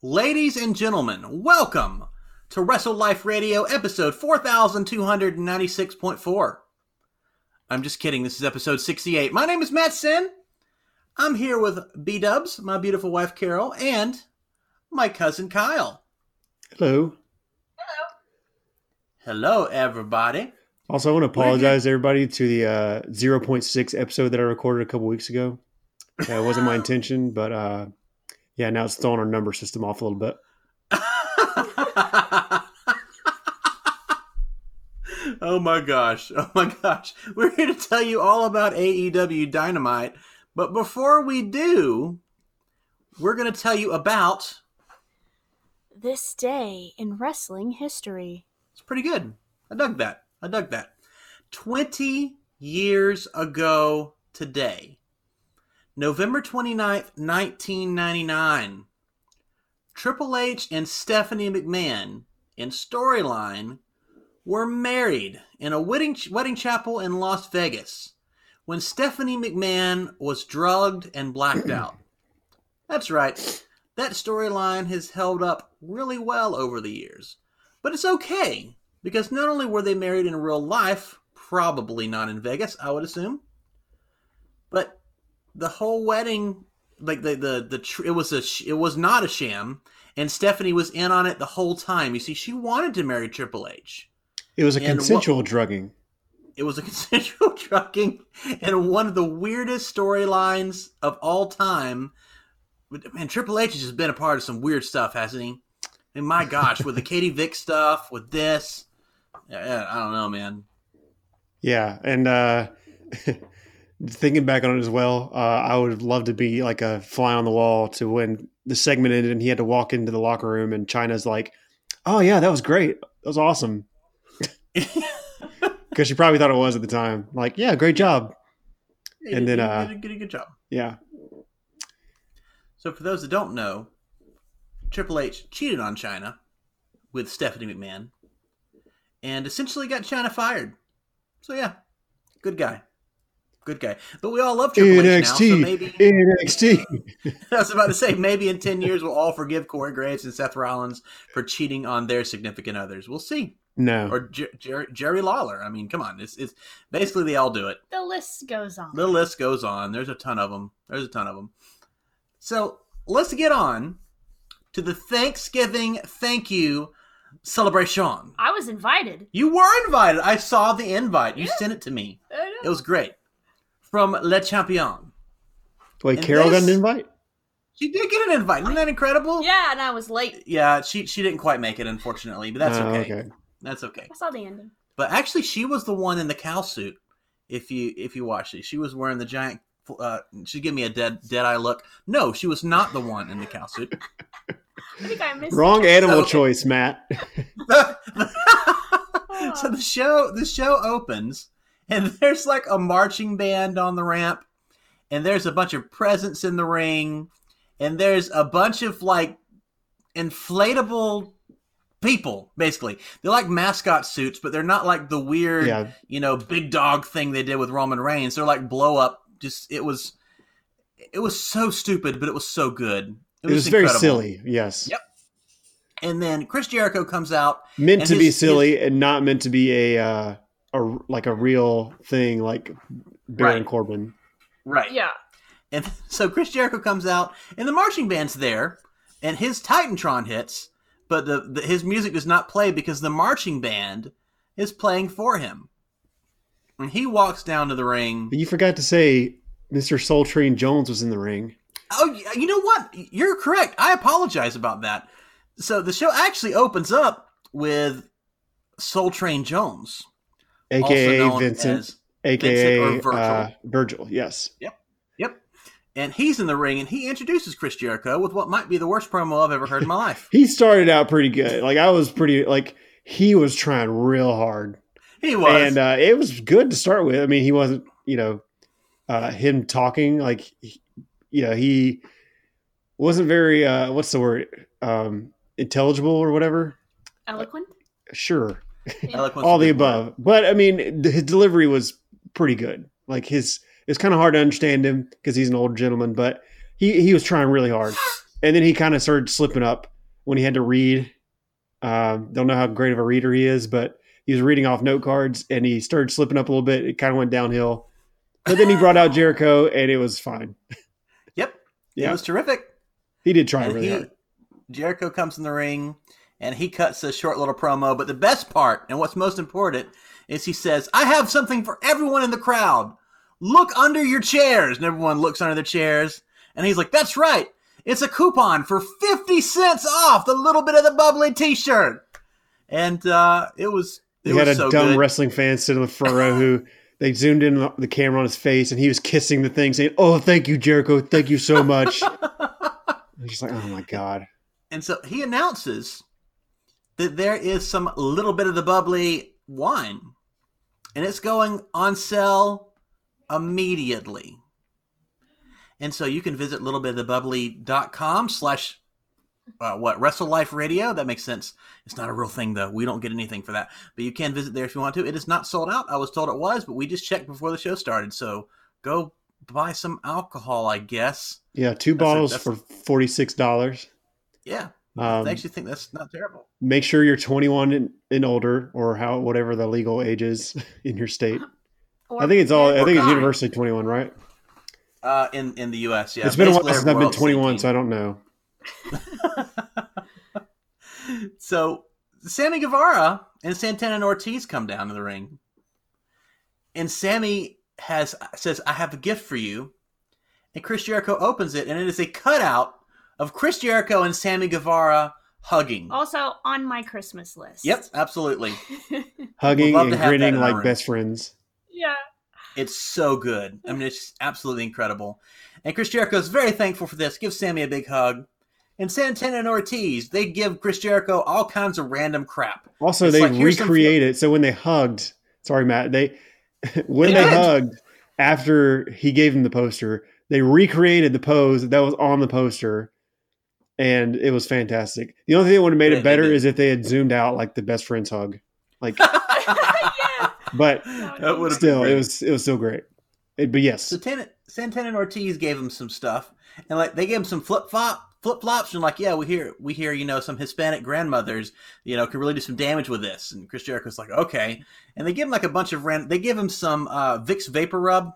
Ladies and gentlemen, welcome to Wrestle Life Radio episode 4296.4. I'm just kidding, this is episode 68. My name is Matt Sin. I'm here with B Dubs, my beautiful wife Carol, and my cousin Kyle. Hello. Hello, Hello, everybody. Also, I want to apologize everybody to the uh, 0.6 episode that I recorded a couple weeks ago. It wasn't my intention, but uh, yeah, now it's throwing our number system off a little bit. oh my gosh. Oh my gosh. We're here to tell you all about AEW Dynamite. But before we do, we're going to tell you about. This day in wrestling history. It's pretty good. I dug that. I dug that. 20 years ago today, November 29th, 1999, Triple H and Stephanie McMahon in storyline were married in a wedding, wedding chapel in Las Vegas when Stephanie McMahon was drugged and blacked out. That's right. That storyline has held up really well over the years. But it's okay because not only were they married in real life, probably not in Vegas, I would assume, but the whole wedding, like the the the tr- it was a sh- it was not a sham, and Stephanie was in on it the whole time. You see, she wanted to marry Triple H. It was a And consensual what- drugging. It was a consensual drugging and one of the weirdest storylines of all time. Man, Triple H has just been a part of some weird stuff, hasn't he? And my gosh, with the Katie Vick stuff, with this, yeah, I don't know, man. Yeah, and uh, thinking back on it as well, uh, I would love to be like a fly on the wall to when the segment ended and he had to walk into the locker room and Chyna's like, "Oh yeah, that was great. That was awesome." Because she probably thought it was at the time. Like, yeah, great job. And then, uh, did a- did a good job. Yeah, So, for those that don't know, Triple H cheated on Chyna with Stephanie McMahon and essentially got Chyna fired. So, yeah, good guy. Good guy. But we all love Triple H now, so NXT, maybe. NXT. I was about to say, maybe in 10 years we'll all forgive Corey Graves and Seth Rollins for cheating on their significant others. We'll see. No, Or Jer- Jer- Jerry Lawler. I mean, come on. It's, it's basically they all do it. The list goes on. The list goes on. There's a ton of them. There's a ton of them. So let's get on to the Thanksgiving thank you celebration. I was invited. You were invited. I saw the invite. You Yeah. sent it to me. I know. It was great. From Le Champion. wait, and Carol got an invite. She did get an invite. Isn't that incredible? yeah, and I was late. Yeah, she she didn't quite make it, unfortunately, but that's Oh, okay. That's okay. I saw the ending. But actually, she was the one in the cow suit. If you if you watch it, she was wearing the giant. Uh, she gave me a dead dead eye look. No, she was not the one in the cow suit. I think I missed. Wrong animal Okay. choice, Matt. so the show the show opens, and there's like a marching band on the ramp, and there's a bunch of presents in the ring, and there's a bunch of like inflatable people basically they're like mascot suits but they're not like the weird Yeah, you know, big dog thing they did with Roman Reigns. They're like blow up. Just it was, it was so stupid, but it was so good. it was just very silly. Yes, Yep. And then Chris Jericho comes out. meant to be his- silly and not meant to be a uh, a like a real thing like Baron Right. Corbin. Right. Yeah. And so Chris Jericho comes out, and the marching band's there, and his Titantron hits, but the, the his music does not play because the marching band is playing for him. And he walks down to the ring. But you forgot to say Mr. Soul Train Jones was in the ring. Oh, you know what? You're correct. I apologize about that. So the show actually opens up with Soul Train Jones, aka also known Vincent, as aka Vincent or Virgil. Uh, Virgil. Yes, Yep, Yep. and he's in the ring, and he introduces Chris Jericho with what might be the worst promo I've ever heard in my life. he started out pretty good. Like I was pretty like he was trying real hard, He was, and uh, it was good to start with. I mean, he wasn't you know uh, him talking like he- you know he wasn't very uh, what's the word um, intelligible or whatever. Eloquent. Sure, Eloquence all the above. But I mean, his delivery was pretty good. Like his, it's kind of hard to understand him because he's an old gentleman, but he he was trying really hard. and then he kind of started slipping up when he had to read. Um, don't know how great of a reader he is, but he was reading off note cards and he started slipping up a little bit. It kind of went downhill, but then he brought out Jericho and it was fine. Yep. Yeah. It was terrific. He did try And really he, hard. Jericho comes in the ring and he cuts a short little promo. But the best part, and what's most important, is he says, I have something for everyone in the crowd. Look under your chairs. And everyone looks under their chairs. And he's like, That's right. It's a coupon for 50 cents off the little bit of the bubbly t shirt. And uh, it was. It He had a so dumb good. wrestling fan sitting in the front row who they zoomed in on the camera on his face and he was kissing the thing, saying, "Oh, thank you, Jericho. Thank you so much." I'm just like, oh my god. And so he announces that there is some little bit of the bubbly wine, and it's going on sale immediately. And so you can visit littlebitofthebubbly.com slash uh, what Wrestle Life Radio. That makes sense. It's not a real thing though. We don't get anything for that, but you can visit there if you want to. It is not sold out. I was told it was, but we just checked before the show started. So go buy some alcohol, I guess. Yeah, two That's bottles that's- for forty six dollars. Yeah, Um, I actually think that's not terrible. make sure you're 21 and, and older, or how whatever the legal age is in your state. Or- I think it's all. I or think it's guy. universally 21, right? Uh, in in the U.S., yeah, it's been a while since I've been everywhere else is 21, 18. so I don't know. so Sammy Guevara and Santana and Ortiz come down to the ring, and Sammy has says, "I have a gift for you," and Chris Jericho opens it, and it is a cutout of Chris Jericho and Sammy Guevara hugging. Also on my Christmas list. Yep, absolutely. Hugging and have grinning like room. best friends. yeah. It's so good. I mean, it's absolutely incredible. And Chris Jericho is very thankful for this. Give Sammy a big hug. And Santana and Ortiz, they give Chris Jericho all kinds of random crap. Also, It's they like, here's some- recreated. So when they hugged, sorry, Matt, they when They they hugged after he gave him the poster, they recreated the pose that was on the poster, and it was fantastic. The only thing that would have made it better is if they had zoomed out like the best friends hug. Like, yeah. but That would've still, it was it was still great. It, but yes, Santana, Santana and Ortiz gave him some stuff, and like they gave him some flip flop flip flops, and like yeah, we hear we hear you know some Hispanic grandmothers you know can really do some damage with this, and Chris Jericho's like okay, and they give him like a bunch of random. They give him some uh, Vicks VapoRub,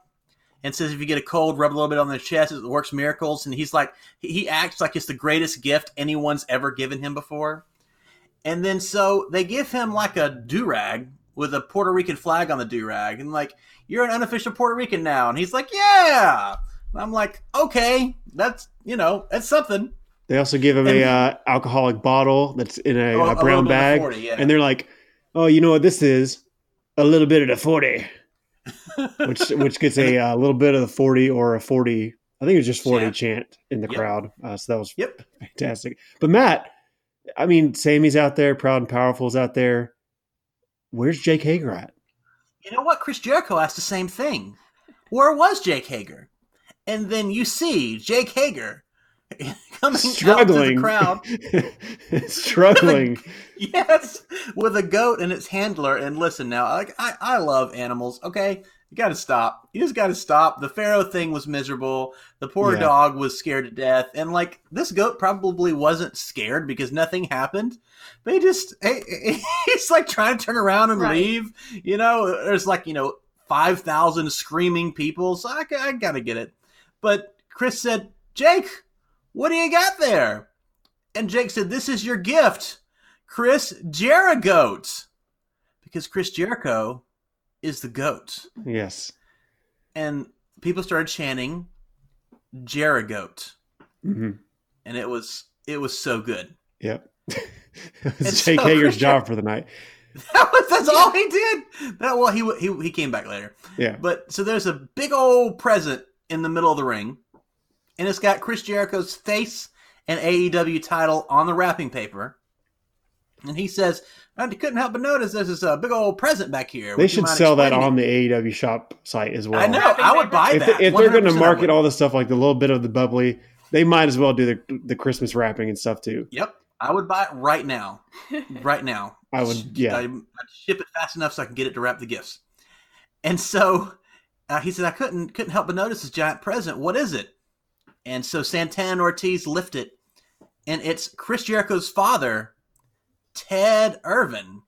and says if you get a cold, rub a little bit on the chest, it works miracles, and he's like he, acts like it's the greatest gift anyone's ever given him before, and then so they give him like a do rag with a Puerto Rican flag on the do rag, and like you're an unofficial Puerto Rican now. And he's like, yeah. And I'm like, okay, that's, you know, that's something. they also give him a uh, alcoholic bottle that's in a, Oh, a a brown bag, 40, yeah. and they're like, "Oh, you know what this is? A little bit of the 40. Which which gets a uh, little bit of the 40 or a 40 i think it was just 40 Chant. chant, in the Yep. crowd uh, so that was Yep. fantastic but matt i mean sammy's out there proud and powerful's out there where's jake hager at You know what? Chris Jericho asked the same thing. Where was Jake Hager? And then you see Jake Hager coming struggling out to the crowd. struggling yes, with a goat and its handler. And listen now, like I, I love animals. Okay, you got to stop. You just got to stop. The Pharaoh thing was miserable. The poor Yeah. dog was scared to death, and like this goat probably wasn't scared because nothing happened. But he just he- he's like trying to turn around and Right. leave. You know, there's like you know five thousand screaming people. So I, I gotta get it. But Chris said, Jake, what do you got there? And Jake said, This is your gift, Chris Jericho. Because Chris Jericho is the goat. yes And people started chanting Jericho. hmm And it was it was so good. yep it was jake so hager's job for the night That was that's all he did. That well he he he came back later. yeah But so there's a big old present in the middle of the ring, and it's got Chris Jericho's face and AEW title on the wrapping paper. And he says, "I couldn't help but notice there's this uh, big old present back here." they Would you should sell that on the aew shop site as well I know. I would buy if, that. they, if they're going to market all the stuff like the little bit of the bubbly they might as well do the, the christmas wrapping and stuff too Yep, I would buy it right now. Right now. I would- yeah. I'd, I'd ship it fast enough so I can get it to wrap the gifts. And so uh, he said, I couldn't couldn't help but notice this giant present. What is it? And so Santana and Ortiz lift it, and it's Chris Jericho's father, Ted Irvine,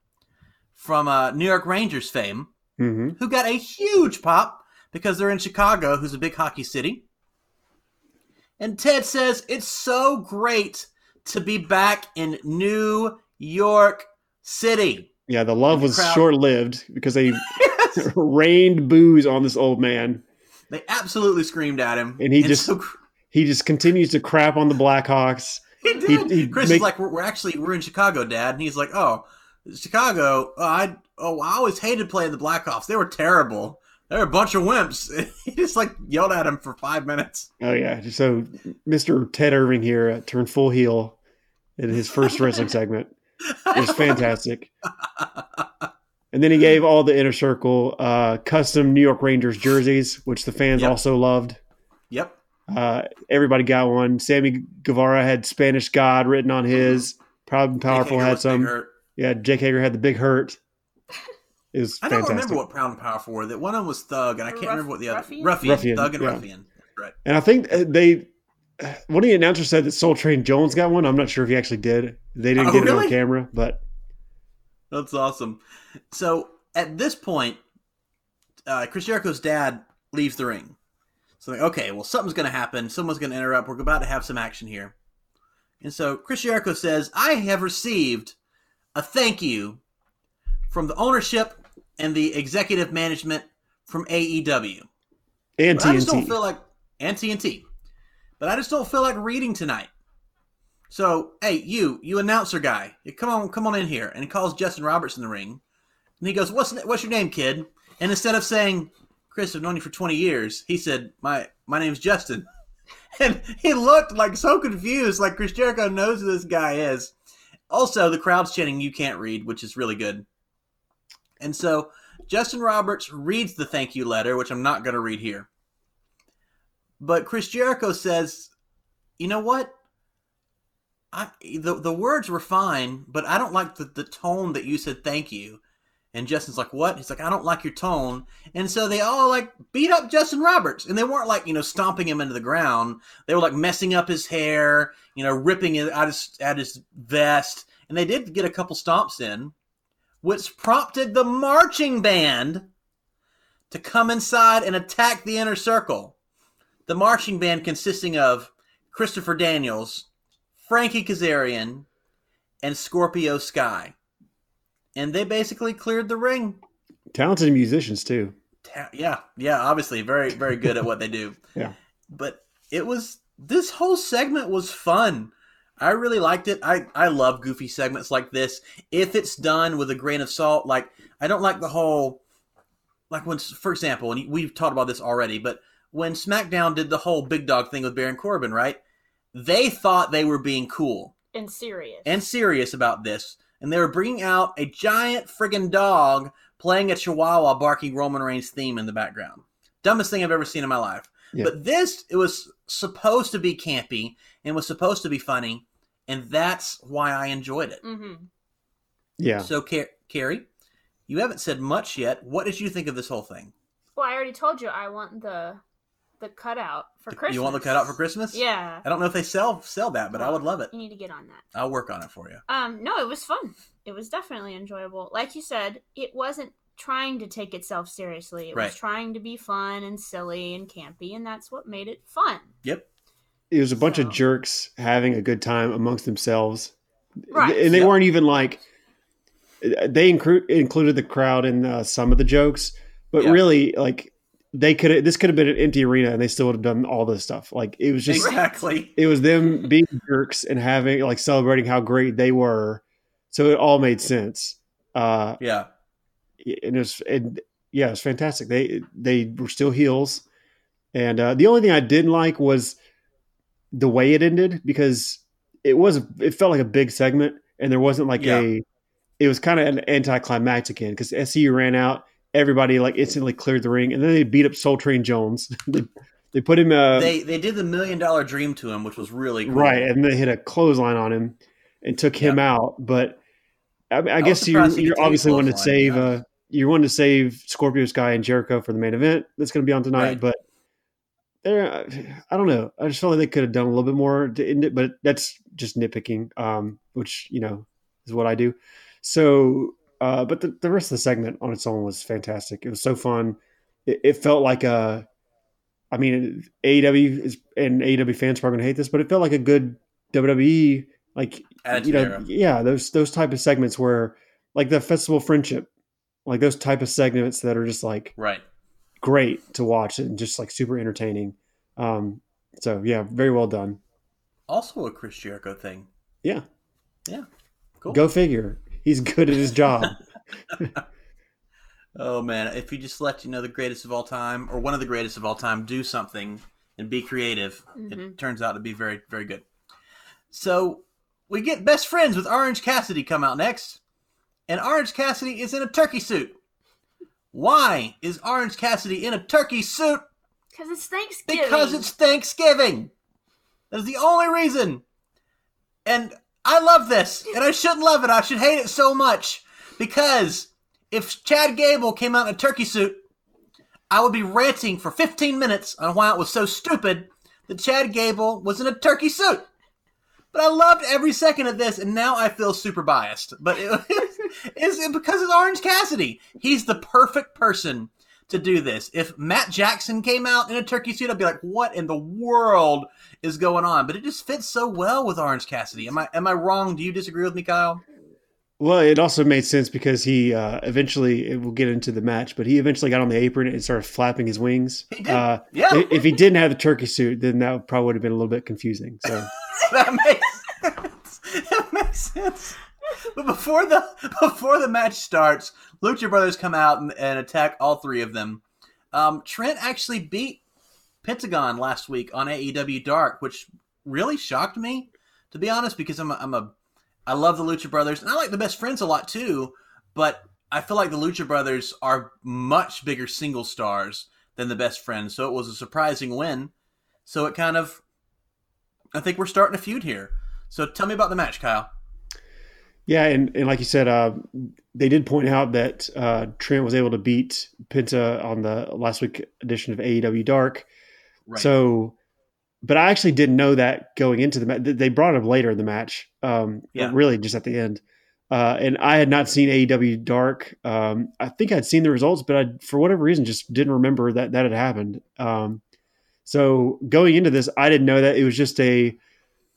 from uh, New York Rangers fame, hmm who got a huge pop because they're in Chicago, who's a big hockey city. And Ted says it's so great to be back in New York City. Yeah, the love The was short lived because they Yes. rained boos on this old man. They absolutely screamed at him, And he just- so, He just continues to crap on the Blackhawks. He did. he Chris make- is like, we're, "We're actually we're in Chicago, Dad," and he's like, "Oh, Chicago. Oh, I oh I always hated playing the Blackhawks. They were terrible. They're a bunch of wimps." he just like yelled at him for five minutes. Oh yeah, so Mr. Ted Irving here uh, turned full heel in his first wrestling segment. It was fantastic. And then he gave all the inner circle uh, custom New York Rangers jerseys, which the fans Yep. also loved. Yep. Uh, everybody got one. Sammy Guevara had Spanish God written on his. Proud and Powerful had some. Yeah, Jake Hager had the big hurt. It was I don't fantastic. remember what Proud and Powerful were. That one of them was Thug, and I can't Ruff- remember what the other Ruffian? Ruffian, Ruffian, Thug and yeah. Ruffian. Right. And I think uh, they, one of the announcers said that Soul Train Jones got one. I'm not sure if he actually did. They didn't Oh, get it on camera, but That's awesome. So at this point, uh, Chris Jericho's dad leaves the ring. So like, okay, well something's going to happen. Someone's going to interrupt. We're about to have some action here. And so Chris Jericho says, "I have received a thank you from the ownership and the executive management from AEW." and But I just don't feel like and TNT. But I just don't feel like reading tonight. So, hey, you, you announcer guy, you come on, come on in here. And he calls Justin Roberts in the ring, and he goes, "What's what's your name, kid?" And instead of saying, "Chris, I've known you for twenty years," he said, "My my name's Justin." And he looked like so confused, like Chris Jericho knows who this guy is. Also, the crowd's chanting, "You can't read," which is really good. And so Justin Roberts reads the thank you letter, which I'm not going to read here. But Chris Jericho says, "You know what? I the the words were fine, but I don't like the, the tone that you said thank you." And Justin's like, "What?" He's like, "I don't like your tone." And so they all like beat up Justin Roberts, and they weren't like you know stomping him into the ground. They were like messing up his hair, you know, ripping it out out his vest, and they did get a couple stomps in, which prompted the marching band to come inside and attack the inner circle. The marching band consisting of Christopher Daniels, Frankie Kazarian, and Scorpio Sky. And they basically cleared the ring. Talented musicians too. Ta- Yeah, yeah, obviously very, very good at what they do. Yeah. But it was this whole segment was fun. I really liked it. I, I love goofy segments like this. If it's done with a grain of salt, like I don't like the whole like when for example, and we've talked about this already, but when SmackDown did the whole big dog thing with Baron Corbin, right? They thought they were being cool And serious. and serious about this, and they were bringing out a giant friggin' dog playing a chihuahua barking Roman Reigns theme in the background. Dumbest thing I've ever seen in my life. Yeah. But this, it was supposed to be campy and was supposed to be funny, and that's why I enjoyed it. Mm-hmm. Yeah. So, Car- Carrie, you haven't said much yet. What did you think of this whole thing? Well, I already told you I want the the cutout for Christmas. You want the cutout for Christmas? Yeah. I don't know if they sell sell that, but I would love it. You need to get on that. I'll work on it for you. Um, no, it was fun. It was definitely enjoyable. Like you said, it wasn't trying to take itself seriously. It Right. was trying to be fun and silly and campy, and that's what made it fun. Yep. it was a bunch So- of jerks having a good time amongst themselves. Right. And they Yep. weren't even like they inclu- included the crowd in uh, some of the jokes, but Yeah. really like they could this could have been an empty arena and they still would have done all this stuff. Like it was just exactly. it was them being jerks and having like celebrating how great they were. So it all made sense. Uh Yeah. and it was and yeah, it was fantastic. They they were still heels, and uh, the only thing I didn't like was the way it ended because it was it felt like a big segment, and there wasn't like Yeah. a. It was kind of an anticlimactic end because SCU ran out, everybody like instantly cleared the ring, and then they beat up Soul Train Jones. they, they put him uh, they they did the million dollar dream to him, which was really cool. right, and they hit a clothesline on him and took him out. But I, I, was guess you surprised he could you obviously wanted to save yeah. uh, you wanted to save Scorpio Sky and Jericho for the main event that's going to be on tonight. Right. But there, I don't know. I just felt like they could have done a little bit more, to end it, but that's just nitpicking, um, which you know is what I do. So, uh, but the, the rest of the segment on its own was fantastic. It was so fun. It, it felt like a, I mean, AEW is and AEW fans are probably gonna hate this, but it felt like a good WWE, like Attitude you know, Era. yeah, those those type of segments where like the Festival Friendship, like those type of segments that are just like Right. great to watch and just like super entertaining. Um, so yeah, very well done. Also a Chris Jericho thing. Yeah, Yeah. Cool. go figure. He's good at his job. Oh man, if you just let you know the greatest of all time or one of the greatest of all time do something and be creative, Mhm. it turns out to be very very good. So we get best friends with Orange Cassidy come out next, and Orange Cassidy is in a turkey suit. Why is Orange Cassidy in a turkey suit? Because it's Thanksgiving. Because it's Thanksgiving. That is the only reason. And I love this, and I shouldn't love it. I should hate it so much because if Chad Gable came out in a turkey suit, I would be ranting for 15 minutes on why it was so stupid that Chad Gable was in a turkey suit. But I loved every second of this, and now I feel super biased. But it, it's because it's Orange Cassidy. He's the perfect person to do this. If Matt Jackson came out in a turkey suit, I'd be like, "What in the world is going on?" But it just fits so well with Orange Cassidy. Am I am I wrong? Do you disagree with me, Kyle? Well, it also made sense because he uh, eventually, we'll get into the match, but he eventually got on the apron and started flapping his wings. He did. Uh, Yeah. If he didn't have the turkey suit, then that probably would have been a little bit confusing. So, that makes sense. That makes sense. But before the before the match starts, Lucha Brothers come out and, and attack all three of them. Um, Trent actually beat Pentagon last week on AEW Dark, which really shocked me, to be honest, because I'm a, I'm a I love the Lucha Brothers and I like the Best Friends a lot too, but I feel like the Lucha Brothers are much bigger single stars than the Best Friends, so it was a surprising win. So it kind of I think we're starting a feud here. So tell me about the match, Kyle. yeah, and, and like you said, uh, they did point out that uh, Trent was able to beat Penta on the last week edition of AEW Dark. Right. So, but I actually didn't know that going into the match. They brought it up later in the match. Um, Yeah. Really, just at the end. Uh, and I had not seen AEW Dark. Um, I think I'd seen the results, but I, for whatever reason, just didn't remember that that had happened. Um, so going into this, I didn't know that it was just a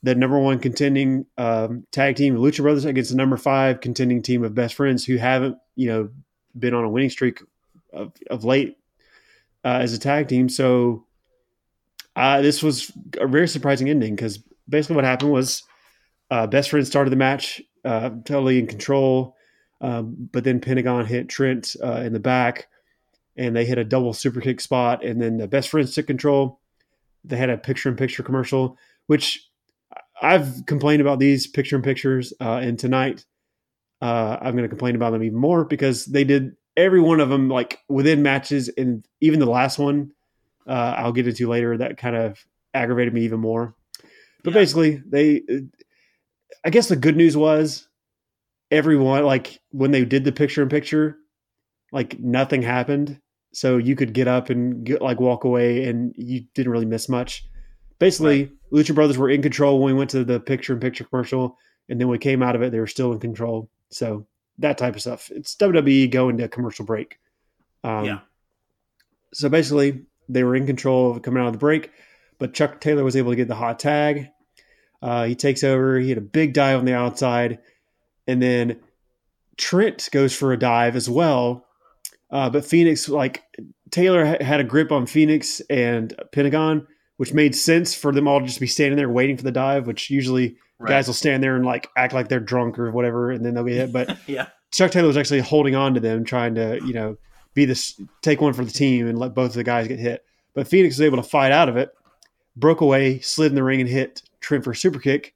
the number one contending um, tag team, Lucha Brothers, against the number five contending team of Best Friends, who haven't you know been on a winning streak of, of late uh, as a tag team. So uh, this was a very surprising ending because basically what happened was uh, Best friend started the match uh, totally in control, um, but then Pentagon hit Trent uh, in the back, and they hit a double super kick spot, and then the Best Friends took control. They had a picture-in-picture commercial, which I've complained about these picture-in-pictures, uh, and tonight uh, I'm going to complain about them even more because they did every one of them like within matches, and even the last one uh, I'll get into later that kind of aggravated me even more. But Yeah. basically, they, I guess the good news was everyone like when they did the picture in picture, like nothing happened, so you could get up and get, like walk away, and you didn't really miss much. Basically, Lucha Brothers were in control when we went to the picture in picture commercial, and then we came out of it, they were still in control. So that type of stuff. It's WWE going to commercial break. Um, Yeah. So basically, they were in control of coming out of the break, but Chuck Taylor was able to get the hot tag. Uh, he takes over. He had a big dive on the outside, and then Trent goes for a dive as well. Uh, but Phoenix, like Taylor, ha- had a grip on Phoenix and Pentagon, which made sense for them all to just be standing there waiting for the dive. Which usually Right. guys will stand there and like act like they're drunk or whatever, and then they'll get hit. But yeah. Chuck Taylor was actually holding on to them, trying to you know be this take one for the team and let both of the guys get hit. But Phoenix was able to fight out of it, broke away, slid in the ring, and hit Trent for a super kick.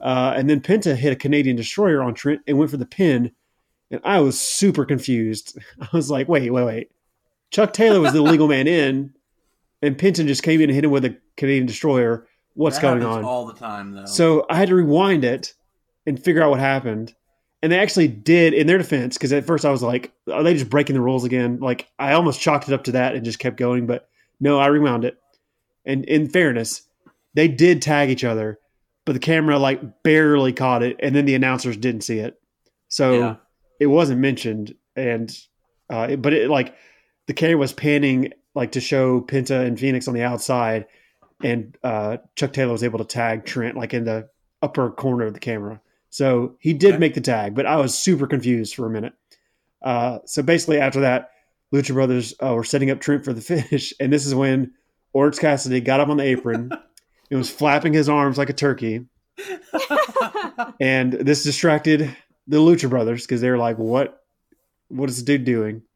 Uh, and then Penta hit a Canadian destroyer on Trent and went for the pin. And I was super confused. I was like, wait, wait, wait. Chuck Taylor was the legal man in, and Penta just came in and hit him with a Canadian destroyer. What's That going on? all the time though? So I had to rewind it and figure out what happened. And they actually did in their defense, because at first I was like, are they just breaking the rules again? Like I almost chalked it up to that and just kept going, but no, I rewound it. And in fairness, they did tag each other, but the camera like barely caught it, and then the announcers didn't see it, so Yeah. it wasn't mentioned. And uh, it- but it like the camera was panning like to show Penta and Phoenix on the outside, and uh, Chuck Taylor was able to tag Trent like in the upper corner of the camera. So he did Okay. make the tag, but I was super confused for a minute. Uh, so basically, after that, Lucha Brothers uh, were setting up Trent for the finish, and this is when Orange Cassidy got up on the apron and was flapping his arms like a turkey, and this distracted the Lucha Brothers because they were like, "What? What is this dude doing?"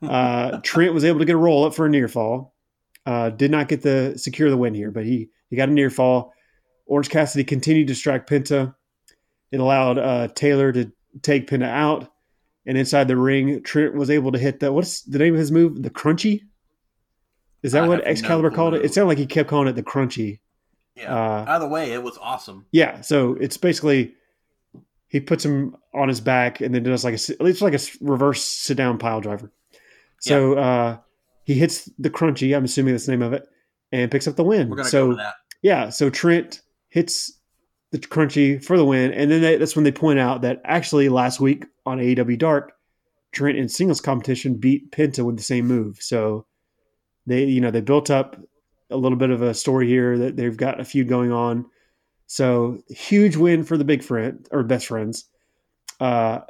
Uh, Trent was able to get a roll up for a near fall. Uh, did not get the secure the win here, but he he got a near fall. Orange Cassidy continued to distract Penta. It allowed uh, Taylor to take Penta out, and inside the ring, Trent was able to hit the what's the name of his move? The Crunchy. Is that I what have no Excalibur called it? It sounded like he kept calling it the Crunchy. yeah. Uh, Either way, it was awesome. yeah, so it's basically he puts him on his back and then does like a it's like a reverse sit down pile driver. So uh, he hits the crunchy. I'm assuming that's the name of it, and picks up the win. We're gonna so that. yeah, so Trent hits the crunchy for the win, and then they, that's when they point out that actually last week on AEW Dark, Trent in singles competition beat Penta with the same move. So they, you know, they built up a little bit of a story here that they've got a feud going on. So huge win for the big friend or best friends. Uh,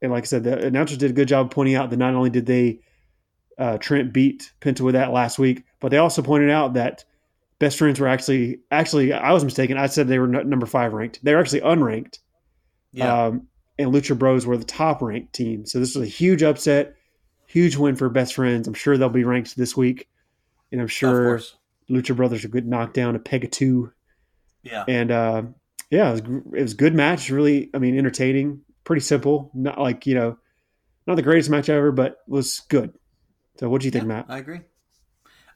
and like I said, the announcers did a good job pointing out that not only did they uh, Trent beat Penta with that last week, but they also pointed out that best friends were actually actually I was mistaken. I said they were number five ranked. They're actually unranked. Yeah. Um, and Lucha Bros were the top ranked team. So this was a huge upset, huge win for best friends. I'm sure they'll be ranked this week, and I'm sure. Lucha Brothers are good knocked down a peg of two. Yeah. And uh, yeah, it was, it was good match. Really, I mean, entertaining. Pretty simple. Not like you know, not the greatest match ever, but was good. So, what do you think, Yeah, Matt? I agree.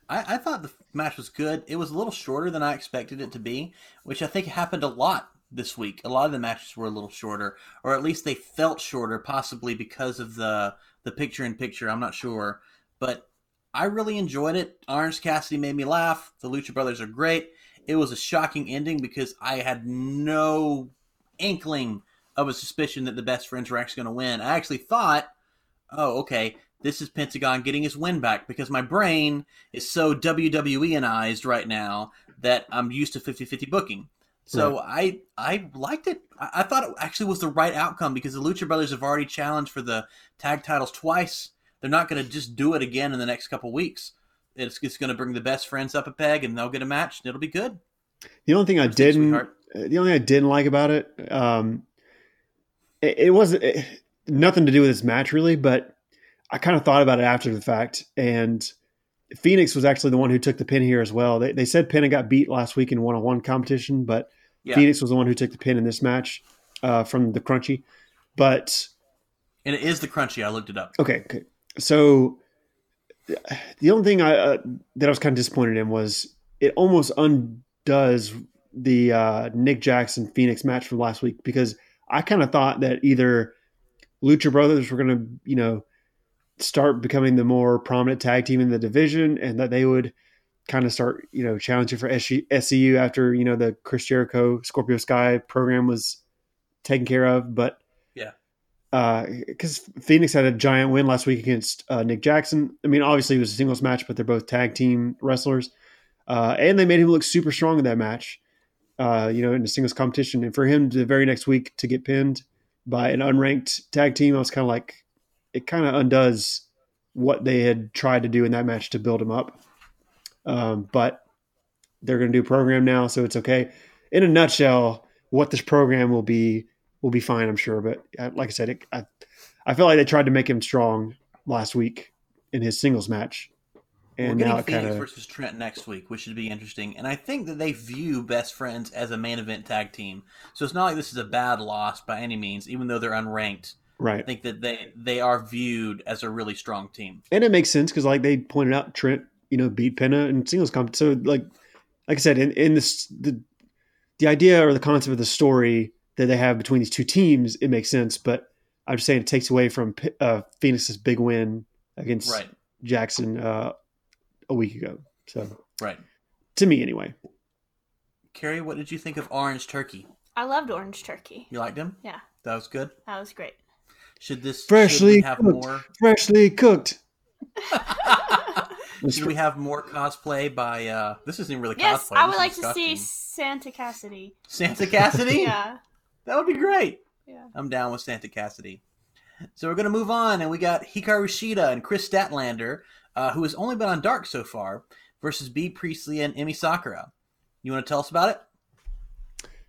I, I thought the match was good. It was a little shorter than I expected it to be, which I think happened a lot this week. A lot of the matches were a little shorter, or at least they felt shorter, possibly because of the the picture in picture. I'm not sure, but I really enjoyed it. Orange Cassidy made me laugh. The Lucha Brothers are great. It was a shocking ending because I had no inkling of a suspicion that the best friends were actually going to win. I actually thought, oh, okay, this is Pentagon getting his win back because my brain is so WWEized right now that I'm used to 50-50 booking. So I I liked it. I, I thought it actually was the right outcome because the Lucha Brothers have already challenged for the tag titles twice. They're not going to just do it again in the next couple weeks. It's, it's going to bring the best friends up a peg and they'll get a match and it'll be good. The only thing I didn't, sweetheart. the only thing I didn't like about it, um, it, it wasn't it, nothing to do with this match really, but I kind of thought about it after the fact, and Phoenix was actually the one who took the pin here as well. They, they said Penta got beat last week in one on one competition, but Yeah. Phoenix was the one who took the pin in this match uh, from the Crunchy. But And it is the crunchy. I looked it up. Okay, okay. So the only thing I uh, that I was kind of disappointed in was it almost undoes the uh, Nick Jackson Phoenix match from last week because I kind of thought that either Lucha Brothers were going to you know start becoming the more prominent tag team in the division and that they would kind of start you know challenging for SC SCU after you know the Chris Jericho Scorpio Sky program was taken care of, but yeah, because Phoenix had a giant win last week against uh, Nick Jackson. I mean, obviously it was a singles match, but they're both tag team wrestlers, uh, and they made him look super strong in that match. Uh, you know, in a singles competition, and for him the very next week to get pinned by an unranked tag team, I was kind of like, it kind of undoes what they had tried to do in that match to build him up. Um, but they're going to do a program now, so it's okay. In a nutshell, what this program will be will be fine, I'm sure. But uh, like I said, it, I I feel like they tried to make him strong last week in his singles match, and We're now getting it Phoenix kind of versus Trent next week, which should be interesting. And I think that they view Best Friends as a main event tag team. So it's not like this is a bad loss by any means, even though they're unranked. I think that they they are viewed as a really strong team. and it makes sense because like they pointed out, Trent, you know, beat Penta in singles comp. So like like I said, in in this the the idea or the concept of the story that they have between these two teams, it makes sense. But I'm just saying it takes away from uh, Phoenix's big win against Right, Jackson uh, a week ago. So right. to me anyway. Carrie, what did you think of Orange Turkey? I loved Orange Turkey. You liked him? Yeah. That was good. That was great. Should this Freshly should have cooked. more? Freshly cooked. should we have more cosplay by? uh This isn't really yes, cosplay. I would is like to see Santa Cassidy. Santa Cassidy. Yeah. that would be great. Yeah. I'm down with Santa Cassidy. So we're gonna move on, and we got Hikaru Shida and Kris Statlander, uh, who has only been on Dark so far, versus Bea Priestley and Emi Sakura. You want to tell us about it?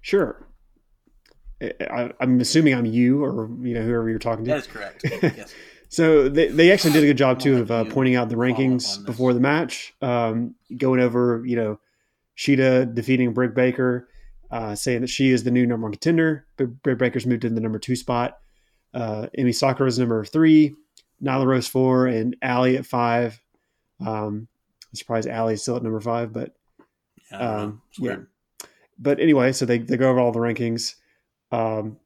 Sure. I, I'm assuming I'm you or you know whoever you're talking to. That is correct. yes. So they, they actually did a good job too of uh, pointing out the follow up on rankings before the match, um, going over you know Shida defeating Britt Baker, uh, saying that she is the new number one contender. Britt Baker's moved into the number two spot. Uh, Emi Sakura is number three, Nyla Rose four, and Allie at five. Um, I'm surprised Allie is still at number five, but. Um, yeah. but anyway, so they, they go over all the rankings. Um,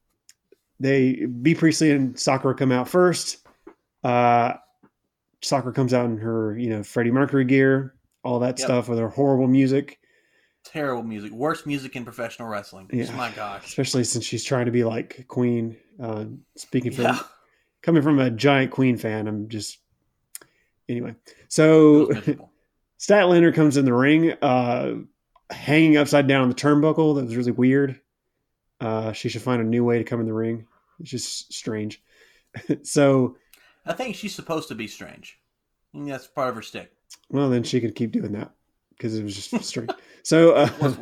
they Bea Priestley and Sakura come out first. Uh, Sakura comes out in her you know Freddie Mercury gear, all that Yep. stuff with her horrible music, Terrible music. Worst music in professional wrestling. Yeah. Oh my gosh. especially since she's trying to be like Queen. Uh, speaking from Yeah. coming from a giant Queen fan, I'm just anyway. So. Statlander comes in the ring, uh, hanging upside down on the turnbuckle. That was really weird. Uh, she should find a new way to come in the ring. It's just strange. so, I think she's supposed to be strange. Think that's part of her stick. well, then she could keep doing that because it was just strange. So, uh, was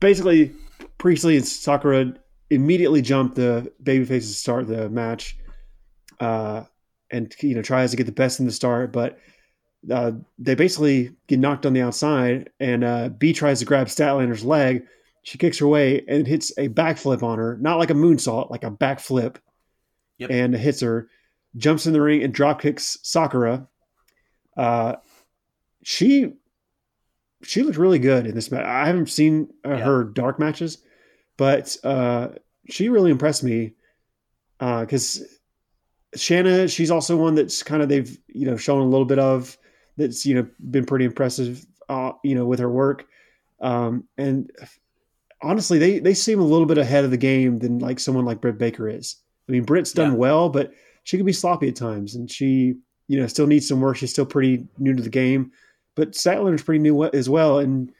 basically, Priestley and Sakura immediately jump the babyfaces to start the match, uh, and you know tries to get the best in the start, but uh, they basically get knocked on the outside, and uh, Bea tries to grab Statlander's leg. She kicks her way and hits a backflip on her, not like a moonsault, like a backflip, Yep. and hits her. Jumps in the ring and drop kicks Sakura. Uh, she she looked really good in this match. I haven't seen uh, Yeah. her dark matches, but uh, she really impressed me because Shanna, she's also one that's kind of they've you know shown a little bit of that's you know been pretty impressive, uh, you know, with her work. Um, and honestly, they they seem a little bit ahead of the game than like someone like Britt Baker is. I mean, Britt's done Yeah. well, but she can be sloppy at times, and she you know still needs some work. She's still pretty new to the game, but Statler's pretty new as well, and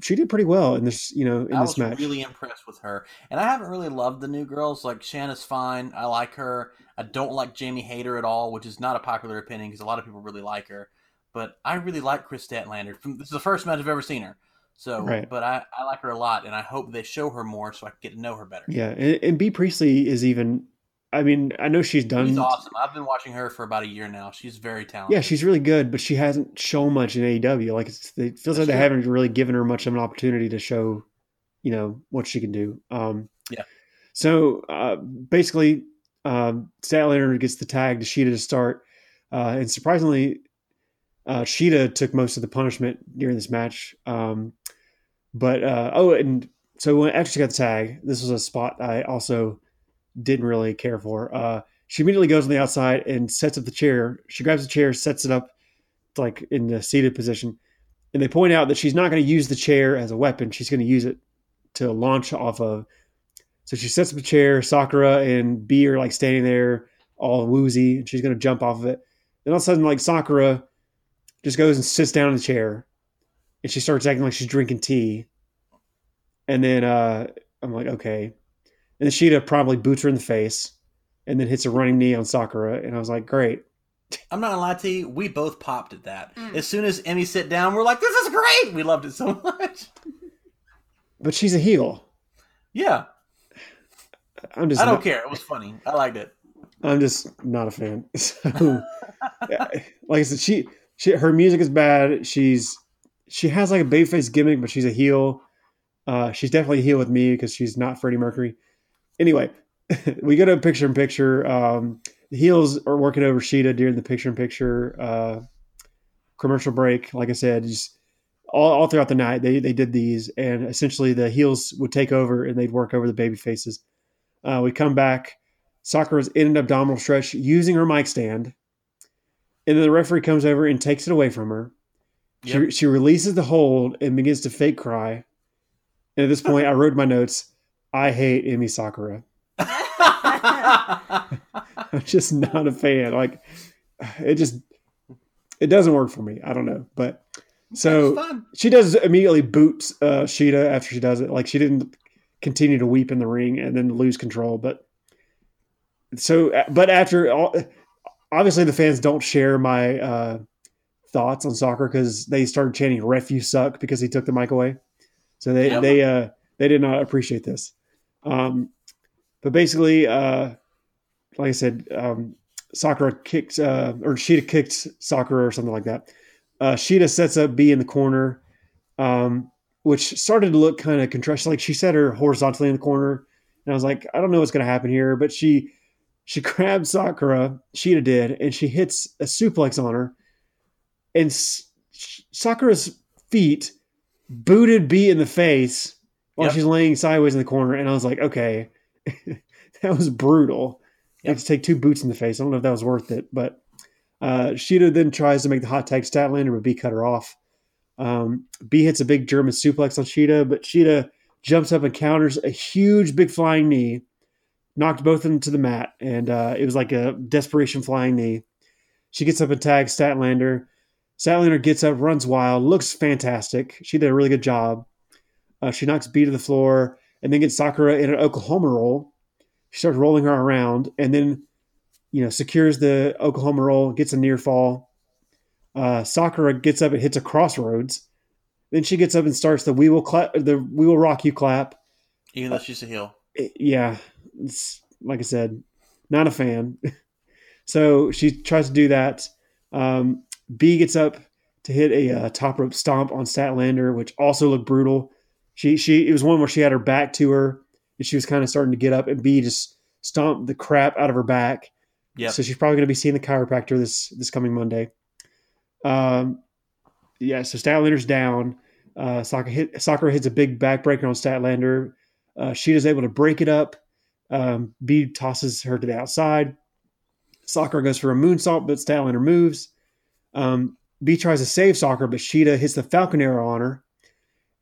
she did pretty well in this you know in I this was match. really impressed with her, and I haven't really loved the new girls. Like Shanna's fine. I like her. I don't like Jamie Hayter at all, which is not a popular opinion because a lot of people really like her. But I really like Kris Statlander. This is the first match I've ever seen her. So, Right. but I, I like her a lot, and I hope they show her more so I can get to know her better. Yeah, and, and Bea Priestley is even. I mean, I know she's done. She's awesome. I've been watching her for about a year now. She's very talented. Yeah, she's really good, but she hasn't shown much in AEW. Like it's, it feels like That's they true. haven't really given her much of an opportunity to show, you know, what she can do. Um, Yeah. So uh, basically, um, Statlander gets the tag to Shida to start, uh, and surprisingly, uh, Shida took most of the punishment during this match. Um, but uh, oh, and so when she got the tag, this was a spot I also didn't really care for. Uh, she immediately goes on the outside and sets up the chair. She grabs the chair, sets it up like in the seated position, and they point out that she's not going to use the chair as a weapon. She's going to use it to launch off of. So she sets up a chair. Sakura and Bea are like standing there, all woozy, and she's going to jump off of it. Then all of a sudden, like Sakura just goes and sits down in the chair, and she starts acting like she's drinking tea. And then uh, I'm like, okay. And then Shida probably boots her in the face, and then hits a running knee on Sakura. And I was like, great. I'm not gonna lie to you. We both popped at that. Mm. As soon as Emi sit down, we're like, "This is great." We loved it so much. But she's a heel. Yeah, I'm just I don't not- care. It was funny. I liked it. I'm just not a fan. So, like I said, she, she, her music is bad. She's, she has like a babyface gimmick, but she's a heel. Uh, she's definitely a heel with me because she's not Freddie Mercury. Anyway, we go to picture in picture. Um, the heels are working over Shida during the picture in picture uh, commercial break. Like I said, just all, all throughout the night, they they did these, and essentially the heels would take over and they'd work over the baby faces. Uh, we come back. Sakura's in an abdominal stretch using her mic stand. And then the referee comes over and takes it away from her. She, Yep. she releases the hold and begins to fake cry. And at this point, I wrote my notes, I hate Emi Sakura. I'm just not a fan. Like, it just, it doesn't work for me. I don't know. But so she does immediately boot uh, Shida after she does it. Like, she didn't continue to weep in the ring and then lose control. But so, but after all, obviously the fans don't share my uh, thoughts on soccer because they started chanting "ref you suck" because he took the mic away. So they they uh, they did not appreciate this. Um, but basically, uh, like I said, um, Sakura kicked uh, or Shida kicked Sakura or something like that. Uh, Shida sets up Bea in the corner, um, which started to look kind of contrasted. Like she set her horizontally in the corner, and I was like, I don't know what's going to happen here, but she she grabbed Sakura, Shida did, and she hits a suplex on her, and S- Sakura's feet booted Bea in the face while Yep. she's laying sideways in the corner, and I was like, okay, that was brutal. Yep. have to take two boots in the face. I don't know if that was worth it, but uh, Shida then tries to make the hot tag Statlander, but Bea cut her off. Um, Bea hits a big German suplex on Shida, but Shida jumps up and counters a huge, big flying knee, knocked both of them to the mat, and uh, it was like a desperation flying knee. She gets up and tags Statlander. Statlander gets up, runs wild, looks fantastic. She did a really good job. Uh, she knocks Bea to the floor and then gets Sakura in an Oklahoma roll. She starts rolling her around and then, you know, secures the Oklahoma roll, gets a near fall. Uh, Sakura gets up and hits a crossroads. Then she gets up and starts the we will clap, the we will rock you clap. Even though she's a heel. It- yeah, like I said, not a fan. so she tries to do that. Um, Bea gets up to hit a uh, top rope stomp on Statlander, which also looked brutal. She she it was one where she had her back to her and she was kind of starting to get up, and Bea just stomped the crap out of her back. Yeah. So she's probably going to be seeing the chiropractor this this coming Monday. Um, yeah. So Statlander's down. Uh, Sakura, hit, Sakura hits a big backbreaker on Statlander. Uh, Shida's able to break it up. Um, Bea tosses her to the outside. Sakura goes for a moonsault, but Statlander moves. Um, Bea tries to save Sakura, but Shida hits the Falcon Arrow on her.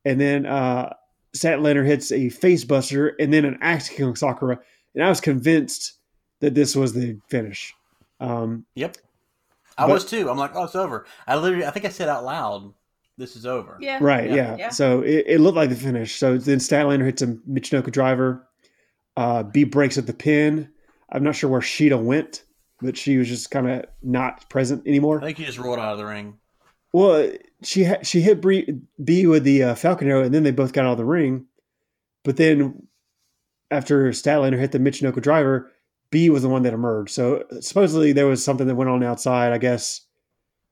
And then uh, Statlander hits a face buster and then an axe kick on Sakura. And I was convinced that this was the finish. Um, Yep. I But- was too. I'm like, oh, it's over. I literally, I think I said out loud, "This is over." Yeah. Right, Yeah. yeah. Yeah. So it, it looked like the finish. So then Statlander hits a Michinoku driver. Uh, Bea breaks at the pin. I'm not sure where Shida went, but she was just kind of not present anymore. I think he just rolled out of the ring. Well, she ha- she hit Bree- Bea with the uh, Falcon Arrow, and then they both got out of the ring. But then after Statlander hit the Michinoku driver, Bea was the one that emerged. So supposedly there was something that went on outside, I guess,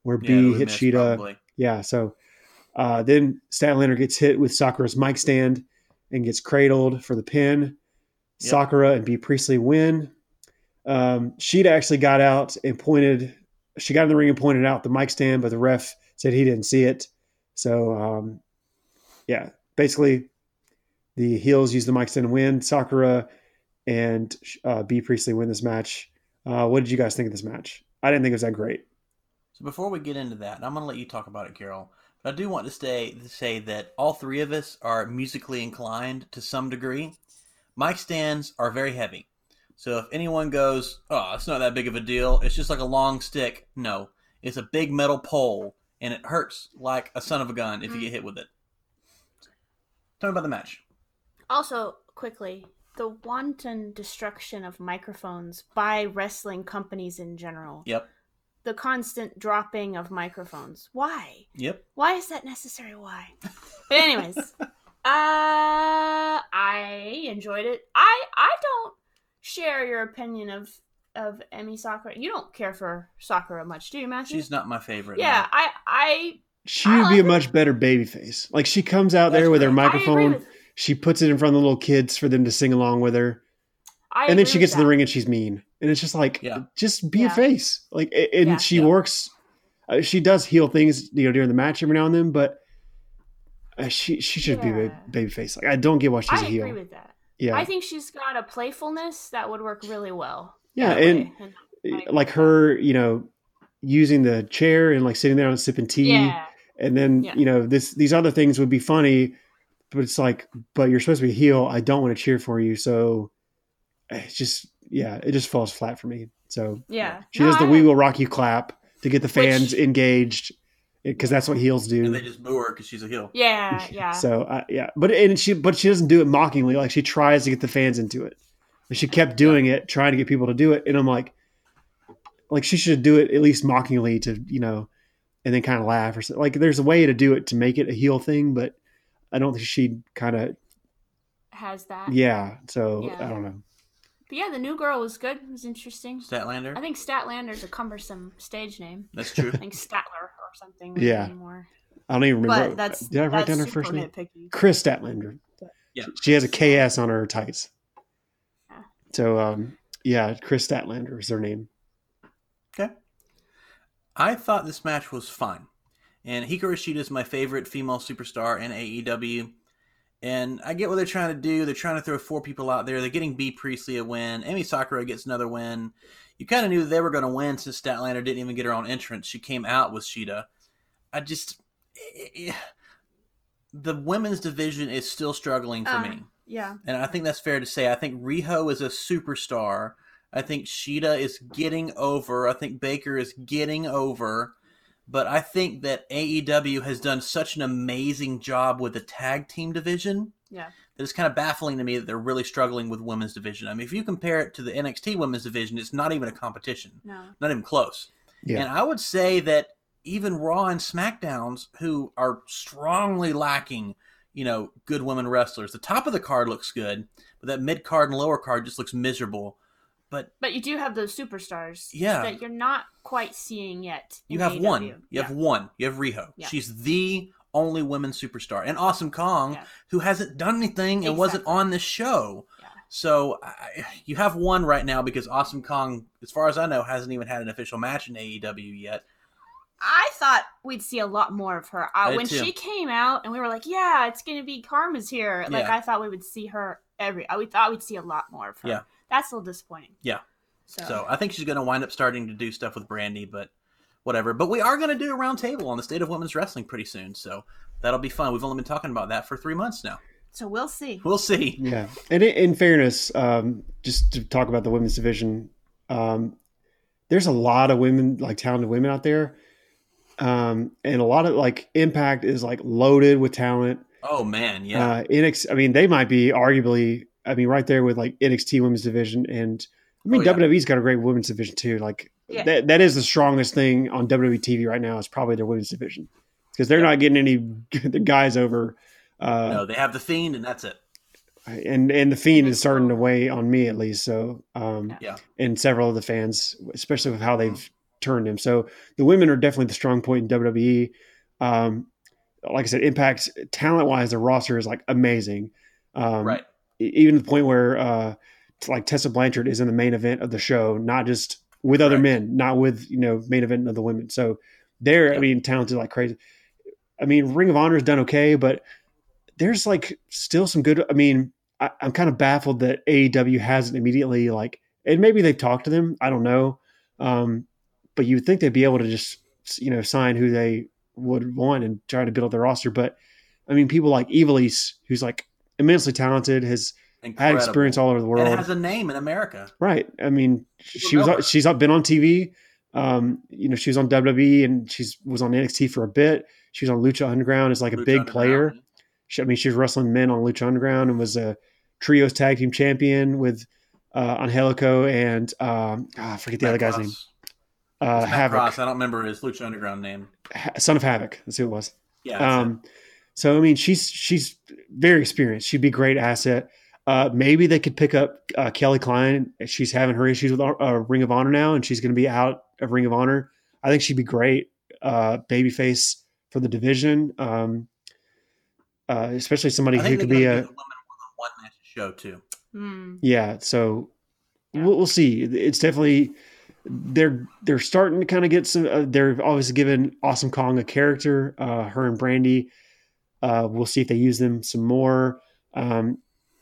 where Yeah, Bea hit Shida. probably. Yeah, so uh, then Statlander gets hit with Sakura's mic stand and gets cradled for the pin. Yep. Sakura and Bea Priestley win. Um, Shida actually got out and pointed. She got in the ring and pointed out the mic stand, but the ref said he didn't see it. So, um, yeah, basically, the heels use the mic stand to win. Sakura and uh, Bea Priestley win this match. Uh, what did you guys think of this match? I didn't think it was that great. So before we get into that, I'm going to let you talk about it, Carol. But I do want to stay to say that all three of us are musically inclined to some degree. Mic stands are very heavy, so if anyone goes, "Oh, it's not that big of a deal. It's just like a long stick," no, it's a big metal pole, and it hurts like a son of a gun if you Mm. get hit with it. Tell me about the match. Also, quickly, the wanton destruction of microphones by wrestling companies in general. Yep, The constant dropping of microphones. Why? yep. Why is that necessary? Why? But anyways, uh, I enjoyed it. I I don't share your opinion of of Emi Sakura. You don't care for Sakura much, do you, Matthew? She's not my favorite. yeah, no. I I She I would be like a much better baby face. Like she comes out there with her correct. I agree microphone, with. she puts it in front of the little kids for them to sing along with her, I and then she gets to the ring and she's mean, and it's just like, Yeah. just be Yeah. a face. Like, and Yeah. she Yeah. works. Uh, she does heal things, you know, during the match every now and then, but Uh, she she should be Yeah. baby face. Like, I don't get why she's I a heel. I agree with that. yeah, I think she's got a playfulness that would work really well. yeah, and. And eh, like her, you know, using the chair and like sitting there and sipping tea. Yeah, and then Yeah. you know this these other things would be funny, but it's like, but you're supposed to be a heel. I don't want to cheer for you, so eh, it's just yeah, it just falls flat for me. So Yeah. she No, does the I- "We Will Rock You" clap to get the fans Which- engaged because that's what heels do. And they just boo her because she's a heel. Yeah, yeah. So uh, yeah, but and she but she doesn't do it mockingly. Like she tries to get the fans into it. And she kept doing it, trying to get people to do it, and I'm like, like she should do it at least mockingly to you know, and then kind of laugh or something. Like there's a way to do it to make it a heel thing, but I don't think she kind of Has that. yeah. So Yeah. I don't know. But yeah, the new girl was good. It was interesting. Statlander. I think Statlander's a cumbersome stage name. That's true. I think Statler or something. Yeah. be More. I don't even remember. But that's Did I write that's down her first name? nitpicky. Kris Statlander. Yeah. She has a KS on her tights. Yeah. So um, yeah, Kris Statlander is her name. Okay. I thought this match was fine. And Hikaru Shida is my favorite female superstar in AEW. And I get what they're trying to do. They're trying to throw four people out there. They're getting Bea Priestley a win. Emi Sakura gets another win. You kind of knew they were going to win since Statlander didn't even get her own entrance. She came out with Shida. I just. eh, the women's division is still struggling for Uh, me. Yeah. And I think that's fair to say. I think Riho is a superstar. I think Shida is getting over. I think Baker is getting over. But I think that AEW has done such an amazing job with the tag team division Yeah. That it's kind of baffling to me that they're really struggling with women's division. I mean, if you compare it to the NXT women's division, it's not even a competition, No. not even close. Yeah. And I would say that even Raw and SmackDowns, who are strongly lacking, you know, good women wrestlers, the top of the card looks good, but that mid card and lower card just looks miserable. But But you do have those superstars. Yeah. That you're not quite seeing yet. you have AEW. one. You yeah. have one. You have Riho. Yeah. She's the only women superstar. And Awesome Kong, Yeah. who hasn't done anything and wasn't on this show. Yeah. So I, you have one right now because Awesome Kong, as far as I know, hasn't even had an official match in AEW yet. I thought we'd see a lot more of her. Uh, when too. she came out and we were like, yeah, it's going to be Kharma's here. Like, Yeah. I thought we would see her every. uh, We thought we'd see a lot more of her. Yeah. That's a little disappointing. Yeah. So, So I think she's going to wind up starting to do stuff with Brandi, but whatever. But we are going to do a roundtable on the state of women's wrestling pretty soon, so that'll be fun. We've only been talking about that for three months now. so we'll see. We'll see. Yeah, and in, in fairness, um, just to talk about the women's division, um, there's a lot of women, like talented women out there, um, and a lot of like Impact is like loaded with talent. Oh man, yeah, Uh, NXT, I mean, they might be arguably, I mean, right there with like NXT women's division, and I mean, Oh, yeah. WWE's got a great women's division too. Like Yeah. that, that is the strongest thing on WWE TV right now. Is probably their women's division because they're Yeah. not getting any the guys over. Uh, no, they have the fiend, and that's it. and and the fiend is starting to weigh on me at least. So, um, Yeah. and several of the fans, especially with how they've turned him. So the women are definitely the strong point in WWE. Um, like I said, Impact talent wise, the roster is like amazing. Um, right. Even to the point where uh, like Tessa Blanchard is in the main event of the show, not just with other Right. men, not with you know main event of the women. So they're I Yeah. mean talented like crazy. I mean Ring of Honor has done okay, but there's like still some good. I mean I, I'm kind of baffled that AEW hasn't immediately like, and maybe they've talked to them. I don't know, um, but you would think they'd be able to just you know sign who they would want and try to build up their roster. But I mean, people like Ivelisse, who's like immensely talented, has had experience all over the and world. has a name in America. Right. I mean, she know her. was she's been on TV. Um, you know, she was on WWE and she's was on NXT for a bit. She was on Lucha Underground as like a big player. She, I mean, she was wrestling men on Lucha Underground and was a trios tag team champion with uh, Angelico and um, ah, I forget the Matt other guy's Cross. name. Uh, Havoc, Cross. I don't remember his Lucha Underground name. Ha- son of Havoc. That's who it was. Yeah. Um, so I mean, she's she's very experienced. She'd be a great asset. Uh, maybe they could pick up uh, Kelly Klein. She's having her issues with uh, Ring of Honor now, and she's going to be out of Ring of Honor. I think she'd be great uh, babyface for the division, um, uh, especially somebody. I who could be gonna a do one match show too. Hmm. yeah. So Yeah. We'll, we'll see. It's definitely they're they're starting to kind of get some. Uh, they're obviously given Awesome Kong a character. Uh, her and Brandi. Uh, we'll see if they use them some more. Um,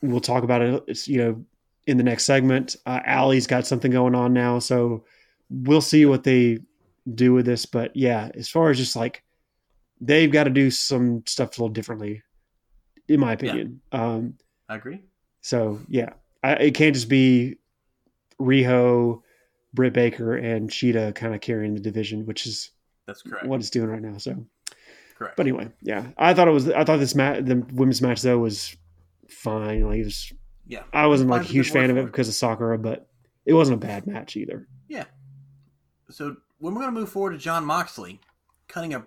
we'll talk about it. You know, in the next segment. Uh, Allie's got something going on now, so we'll see what they do with this. But yeah, as far as just like they've got to do some stuff a little differently, in my opinion. Um, I agree. so yeah, I, it can't just be Riho, Britt Baker, and Shida kind of carrying the division, which is That's correct. what it's doing right now. So, correct. but anyway, yeah, I thought it was. I thought this match, the women's match though, was fine. Like it was. yeah. I wasn't like a huge fan of it it. because of Sakura, but it wasn't a bad match either. Yeah. So when we're going to move forward to John Moxley, cutting a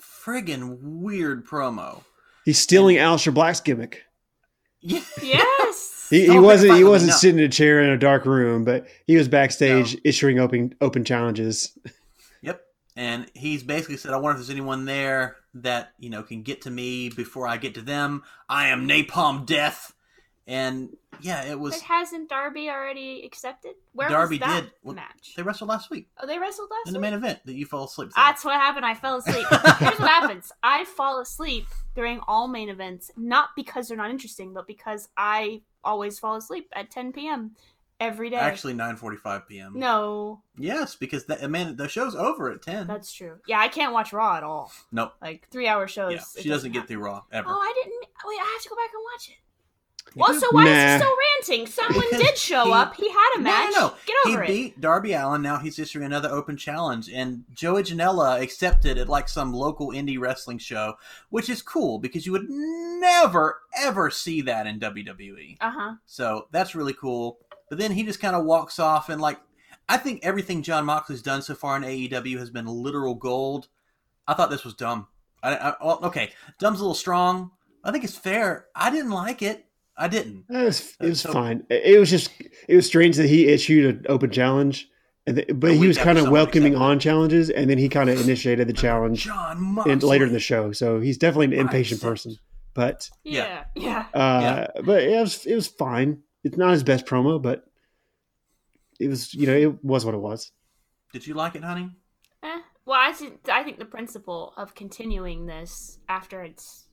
friggin' weird promo. He's stealing Aleister Black's gimmick. Yeah. Yes. He, he wasn't. He wasn't no. sitting in a chair in a dark room, but he was backstage No. issuing open open challenges. Yep. And he's basically said, I wonder if there's anyone there that, you know, can get to me before I get to them. I am Napalm Death. And yeah, it was. But hasn't Darby already accepted? Where Darby was that did. Well, match? They wrestled last week Oh, they wrestled last in the week? main event that you fell asleep. through. That's what happened. I fell asleep. Here's what happens. I fall asleep during all main events, not because they're not interesting, but because I always fall asleep at 10 p.m. every day. Actually, 9:45 p.m. no, Yes, because that man, the show's over at 10. that's true. Yeah, I can't watch Raw at all. Nope. Like three hour shows. Yeah, she doesn't get happen. through Raw ever. Oh, I didn't. Wait, I have to go back and watch it. You Well, do. so why is Nah. he still ranting? Someone Because did show he- up. He had a match. no, no. Get He over it. beat Darby Allin. Now he's issuing another open challenge, and Joey Janela accepted at like some local indie wrestling show, which is cool because you would never ever see that in WWE. Uh huh. So that's really cool. But then he just kind of walks off, and like I think everything John Moxley's done so far in AEW has been literal gold. I thought this was dumb. I, I well, okay, dumb's a little strong. I think it's fair. I didn't like it. I didn't. It was, it was So- fine. It it was just it was strange that he issued an open challenge, and th- but he was kind of welcoming on challenges, and then he kind of initiated the challenge John Moxley. in, later in the show. So he's definitely an impatient person. But Yeah. Yeah. uh, but it was it was fine. It's not his best promo, but it was you know it was what it was. Did you like it, honey? Eh. Well, I think I think the principle of continuing this after it's,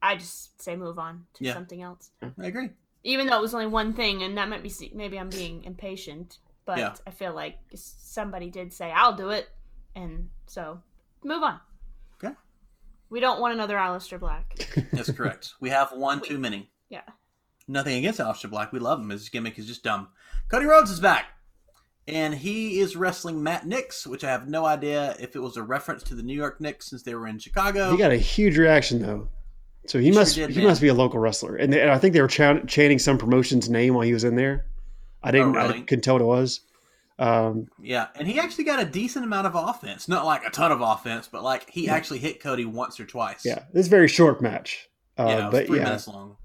I just say move on to Yeah. something else. I agree. Even though it was only one thing, and that might be maybe I'm being impatient, but Yeah. I feel like somebody did say I'll do it, and so move on. Okay. We don't want another Aleister Black. That's correct. We have one too many. Yeah. Nothing against Aleister Black. We love him. His gimmick is just dumb. Cody Rhodes is back. And he is wrestling Matt Knicks, which I have no idea if it was a reference to the New York Knicks since they were in Chicago. He got a huge reaction though. So he He sure must did, he man. must be a local wrestler, and, they, and I think they were chan- chanting some promotion's name while he was in there. I didn't, Oh, really? I couldn't tell what it was. Um, yeah, and he actually got a decent amount of offense. Not like a ton of offense, but like he Yeah. actually hit Cody once or twice. yeah, this very short match. Uh, yeah, it was but three yeah, minutes long.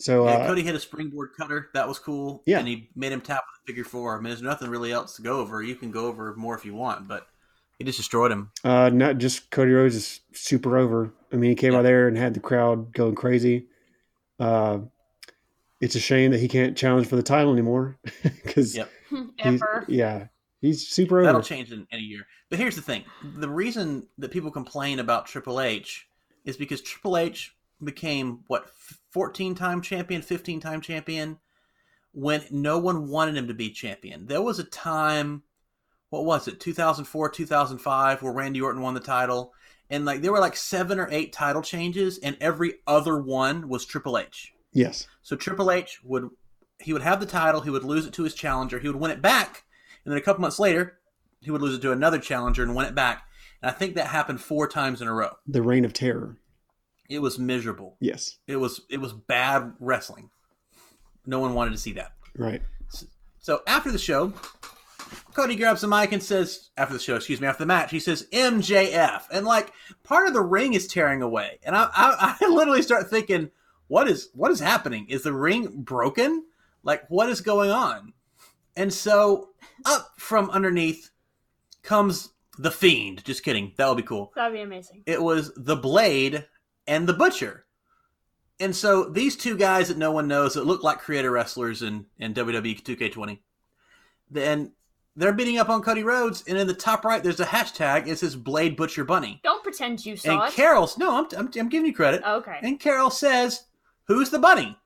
So Yeah, uh, Cody hit a springboard cutter. That was cool. Yeah. And he made him tap with the figure four. I mean, there's nothing really else to go over. You can go over more if you want, but he just destroyed him. uh, not just Cody Rhodes is super over. I mean, he came Yeah. out there and had the crowd going crazy. Uh, it's a shame that he can't challenge for the title anymore because Yep. Ever. yeah, he's super over. That'll change in, in a year. But here's the thing: the reason that people complain about Triple H is because Triple H became what 14 time champion, 15 time champion when no one wanted him to be champion. There was a time, what was it, 2004, 2005, where Randy Orton won the title, and like there were like seven or eight title changes, and every other one was Triple H. Yes, So Triple H would he would have the title, he would lose it to his challenger, he would win it back, and then a couple months later, he would lose it to another challenger and win it back. And I think that happened four times in a row. the reign of terror. It was miserable. Yes, It was it was bad wrestling. No one wanted to see that. right. So after the show, Cody grabs the mic and says, after the show, excuse me, after the match, he says MJF, and like part of the ring is tearing away, and I, I, I literally start thinking, what is what is happening? Is the ring broken? Like what is going on? And so up from underneath comes the fiend. Just kidding, that would be cool That'd be amazing. it was the blade and the butcher. And so these two guys that no one knows that look like creator wrestlers in, in wwe 2k20 then they're beating up on cody rhodes and in the top right there's a hashtag. It says blade butcher bunny. Don't pretend you saw and it. carol's no I'm, I'm, I'm giving you credit. Oh, okay. and carol says who's the bunny?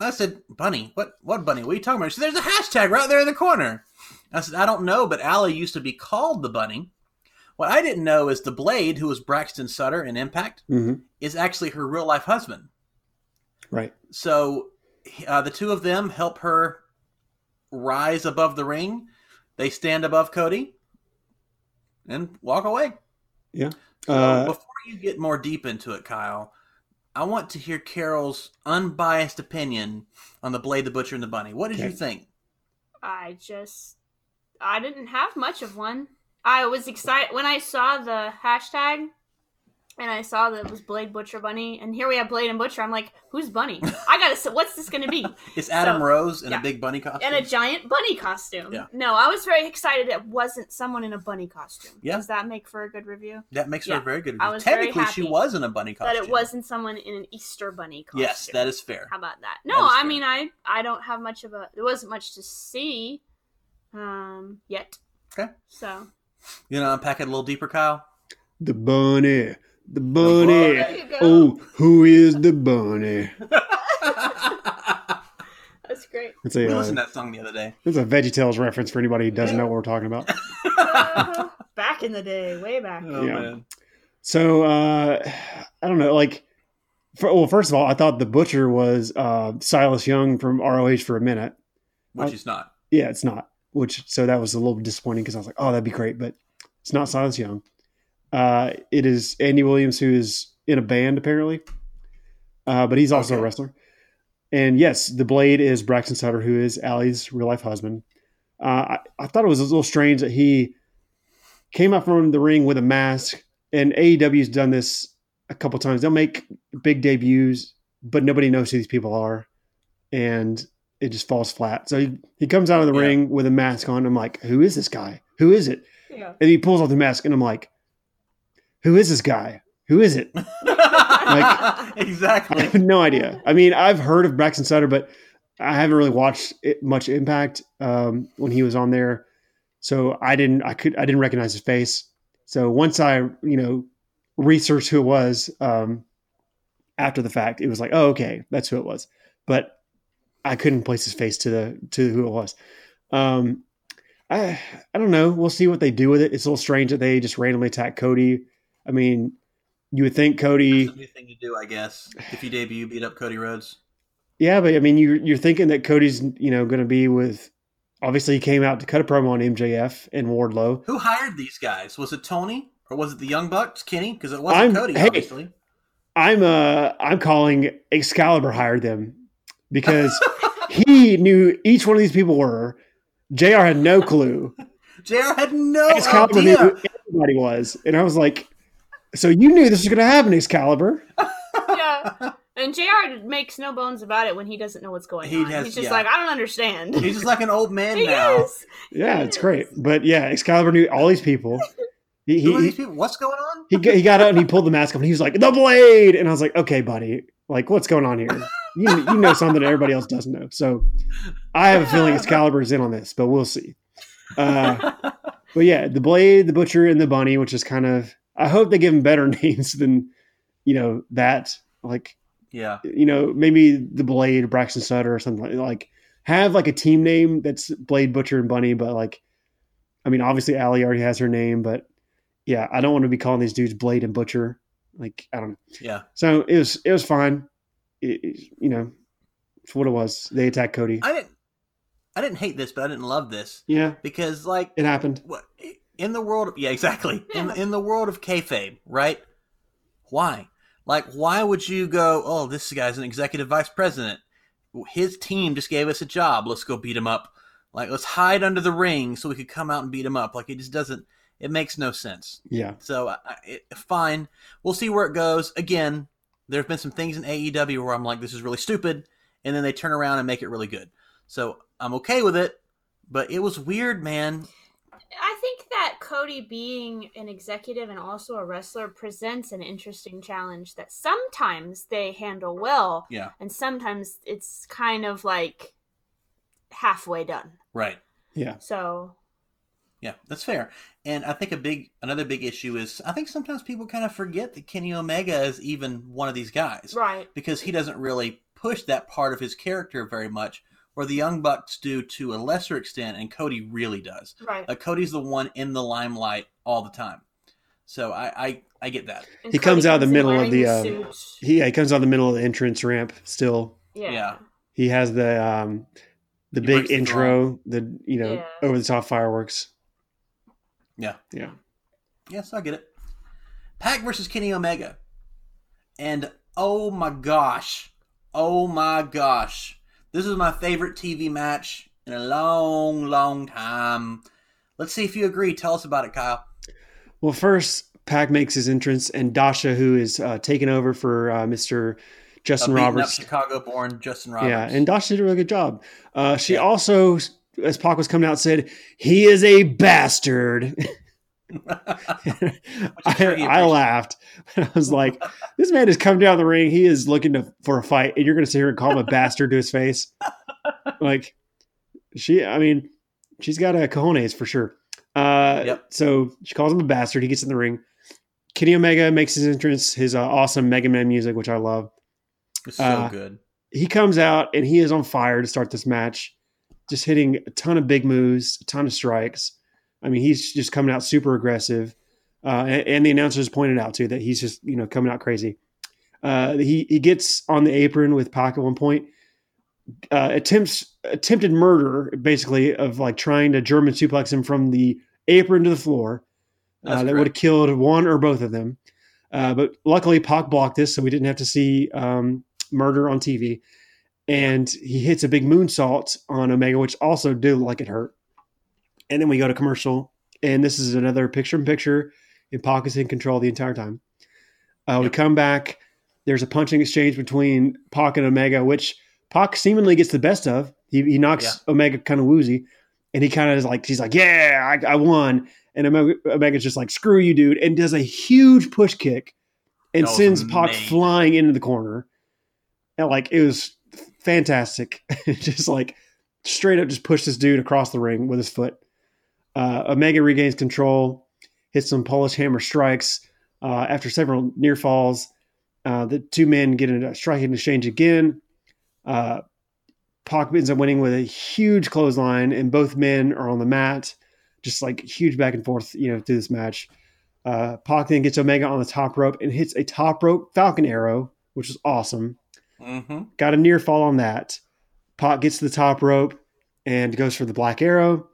I said bunny? What what bunny? What are you talking about? She said there's a hashtag right there in the corner. I said i don't know but Allie used to be called the bunny What I didn't know is the Blade, who was Braxton Sutter in Impact, hmm is actually her real life husband. Right. So uh, the two of them help her rise above the ring. They stand above Cody and walk away. Yeah. So Uh, before you get more deep into it, Kyle, I want to hear Carol's unbiased opinion on the Blade, the Butcher, and the Bunny. What did you think? I just I didn't have much of one. I was excited when I saw the hashtag and I saw that it was Blade Butcher Bunny, and here we have Blade and Butcher. I'm like, who's Bunny? I gotta. What's this gonna be? It's Adam So, Rose in yeah. a big bunny costume. And a giant bunny costume. Yeah. No, I was very excited. It wasn't someone in a bunny costume. Yeah. Does that make for a good review? that makes Yeah. a very good. I was Technically, she was in a bunny costume. But it wasn't someone in an Easter bunny costume. Yes, that is fair. How about that? No, That I fair. mean, I I don't have much of a. There wasn't much to see, um, yet. Okay. So You know, unpack it a little deeper, Kyle. The bunny. The bunny. There you. Oh, who is the bunny? that's great. It's we a, listened uh, to that song the other day. it's a VeggieTales reference for anybody who doesn't know what we're talking about. back in the day, way back. Oh Yeah. man. So uh, I don't know. Like, for, well, first of all, I thought the butcher was uh, Silas Young from ROH for a minute. Which Uh, he's not. Yeah, it's not. Which so that was a little disappointing because I was like, oh, that'd be great, but it's not Silas Young. Uh, it is Andy Williams who is in a band apparently, uh, but he's also Okay. a wrestler. And yes, the Blade is Braxton Sutter, who is Allie's real life husband. Uh, I, I thought it was a little strange that he came out from the ring with a mask. And AEW's done this a couple times. They'll make big debuts, but nobody knows who these people are, and it just falls flat. So he, he comes out of the Yeah. ring with a mask on. I'm like, who is this guy? Who is it? Yeah. And he pulls off the mask, and I'm like, who is this guy? Who is it? I exactly. have no idea. I mean, I've heard of Braxton Sutter, but I haven't really watched it, much Impact um, when he was on there. So I didn't, I could, I didn't recognize his face. So once I, you know, researched who it was um, after the fact, it was like, oh, okay, that's who it was. But I couldn't place his face to the to who it was. Um, I I don't know. We'll see what they do with it. It's a little strange that they just randomly attack Cody. I mean, you would think Cody. New thing to do, I guess. If you debut, beat up Cody Rhodes. Yeah, but I mean, you you're thinking that Cody's you know going to be with. Obviously, he came out to cut a promo on MJF and Wardlow. Who hired these guys? Was it Tony or was it the Young Bucks, Kenny? Because it wasn't I'm- Cody, hey. obviously. I'm uh I'm calling Excalibur hired them because he knew each one of these people were. Jr. had no clue. JR had no Excalibur idea. knew who everybody was, and I was like, "So you knew this was going to happen, Excalibur?" yeah. And JR makes no bones about it when he doesn't know what's going He on. has- He's just yeah. like, I don't understand. He's just like an old man he now. is. Yeah, He it's is. great. But yeah, Excalibur knew all these people. He he, these people? What's going on? he, he got out and he pulled the mask off and he was like, "The blade," and I was like, "Okay, buddy, like what's going on here? You you know something that everybody else doesn't know." So I have a feeling Excalibur is in on this, but we'll see. Uh, but yeah, the blade, the butcher, and the bunny, which is kind of. I hope they give them better names than you know that. Like yeah. you know maybe the blade, Braxton Sutter, or something like, like have like a team name that's Blade, Butcher, and Bunny. But like, I mean, obviously Allie already has her name, but yeah, I don't want to be calling these dudes Blade and Butcher. Like I don't know. Yeah. So it was it was fine. It, it- you know, for what it was. They attacked Cody. I didn't I didn't hate this, but I didn't love this. yeah, Because like it happened. what in the world of, yeah exactly. In Yeah. in the world of kayfabe right? Why? Like why would you go oh this guy's an executive vice president. His team just gave us a job. Let's go beat him up. Like let's hide under the ring so we could come out and beat him up. Like it just doesn't it makes no sense. Yeah, so I- I- it, fine. We'll see where it goes. Again there have been some things in aew where i'm like this is really stupid and then they turn around and make it really good. So i'm okay with it but it was weird man. I think that Cody being an executive and also a wrestler presents an interesting challenge that sometimes they handle well yeah. and sometimes it's kind of like halfway done. right. Yeah, So, Yeah, that's fair. And I think a big another big issue is I think sometimes people kind of forget that Kenny Omega is even one of these guys right. because he doesn't really push that part of his character very much, where the Young Bucks do to a lesser extent, and Cody really does. Right. Like Cody's the one in the limelight all the time. So I I, I get that. And He comes out of the middle of the, his uh. He, yeah, he comes out of the middle of the entrance ramp. Still, yeah. yeah. he has the um, the He big breaks the intro, the you know Yeah. over the top fireworks. Yeah. Yeah. Yes, I get it. Pac versus Kenny Omega. And oh my gosh. Oh my gosh. This is my favorite TV match in a long, long time. Let's see if you agree. Tell us about it, Kyle. Well, first, Pac makes his entrance, and Dasha, who is uh, taking over for uh, Mister Justin A Roberts, Chicago-born Justin Roberts. Yeah, and Dasha did a really good job. Uh, she Yeah. also, as Pac was coming out, said he is a bastard. I, I laughed. I was like, "This man has come down the ring. He is looking to, for a fight, and you're going to sit here and call him a bastard to his face." Like, she, I mean, she's got a cojones for sure. Uh, Yep. So she calls him a bastard. He gets in the ring. Kenny Omega makes his entrance. His uh, awesome Mega Man music, which I love It's so uh, good. he comes out and he is on fire to start this match, just hitting a ton of big moves, a ton of strikes. I mean, he's just coming out super aggressive. Uh, and, and the announcers pointed out too that he's just you know coming out crazy. Uh, he he gets on the apron with Pac at one point, uh, attempts attempted murder basically of like trying to German suplex him from the apron to the floor. Uh, that would have killed one or both of them. Uh, but luckily, Pac blocked this, so we didn't have to see um, murder on TV. And he hits a big moonsault on Omega, which also did look like it hurt. And then we go to commercial, and this is another picture in picture, and Pac is in control the entire time. Uh, We come back. There's a punching exchange between Pac and Omega, which Pac seemingly gets the best of. He, he knocks Omega kind of woozy, and he kind of is like, he's like, "Yeah, I, I won." And Omega, Omega's just like, "Screw you, dude," and does a huge push kick and sends Pac flying into the corner. And like it was fantastic, just like straight up, just pushed this dude across the ring with his foot. Uh, Omega regains control, hits some Polish hammer strikes uh, after several near falls. Uh, the two men get in a striking exchange again. Uh, Pac ends up winning with a huge clothesline, and both men are on the mat, just like huge back and forth, you know, through this match. Uh, Pac then gets Omega on the top rope and hits a top rope Falcon Arrow, which is awesome. Mm-hmm. Got a near fall on that. Pac gets to the top rope and goes for the Black Arrow.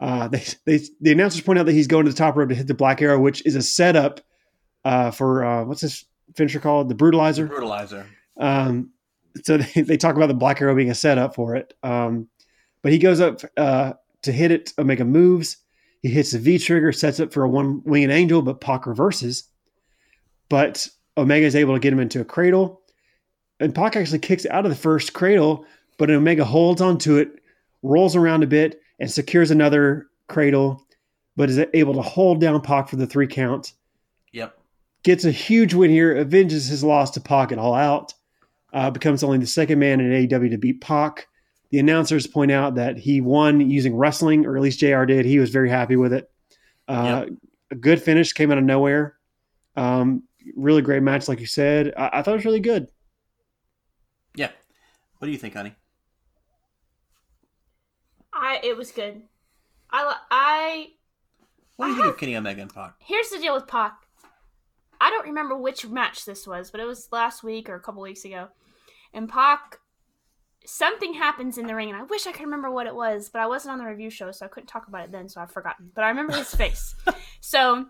Uh, they, they, the announcers point out that he's going to the top rope to hit the Black Arrow, which is a setup uh, for uh, what's this finisher called? The Brutalizer. Brutalizer. Um, so they, they talk about the Black Arrow being a setup for it. Um, but he goes up uh, to hit it. Omega moves. He hits the V trigger, sets up for a one winged angel, but Pac reverses. But Omega is able to get him into a cradle. And Pac actually kicks out of the first cradle, but Omega holds onto it, rolls around a bit, and secures another cradle, but is able to hold down Pac for the three count Yep. gets a huge win here, avenges his loss to Pac at All Out, uh, becomes only the second man in AEW to beat Pac. The announcers point out that he won using wrestling, or at least JR did. He was very happy with it. Uh, A good finish came out of nowhere. Um, really great match, like you said. I, I thought it was really good. Yeah. What do you think, honey? I it was good. I I What do you I think have- of Kenny Omega and Pac? here's the deal with Pac. I don't remember which match this was, but it was last week or a couple weeks ago. And Pac, something happens in the ring, and I wish I could remember what it was, but I wasn't on the review show, so I couldn't talk about it then, so I've forgotten. But I remember his face. So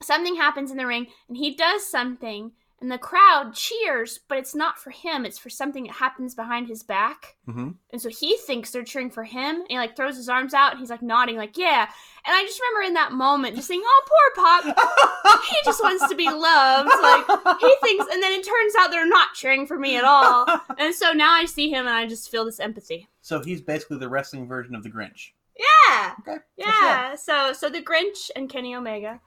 something happens in the ring, and he does something, and the crowd cheers, but it's not for him. It's for something that happens behind his back. Mm-hmm. And so he thinks they're cheering for him, and he like throws his arms out, and he's like nodding, like yeah. And I just remember in that moment just saying, "Oh, poor Pac. He just wants to be loved." Like he thinks, and then it turns out they're not cheering for me at all. And so now I see him, and I just feel this empathy. so he's basically the wrestling version of the Grinch. Yeah, Okay. yeah. So so the Grinch and Kenny Omega.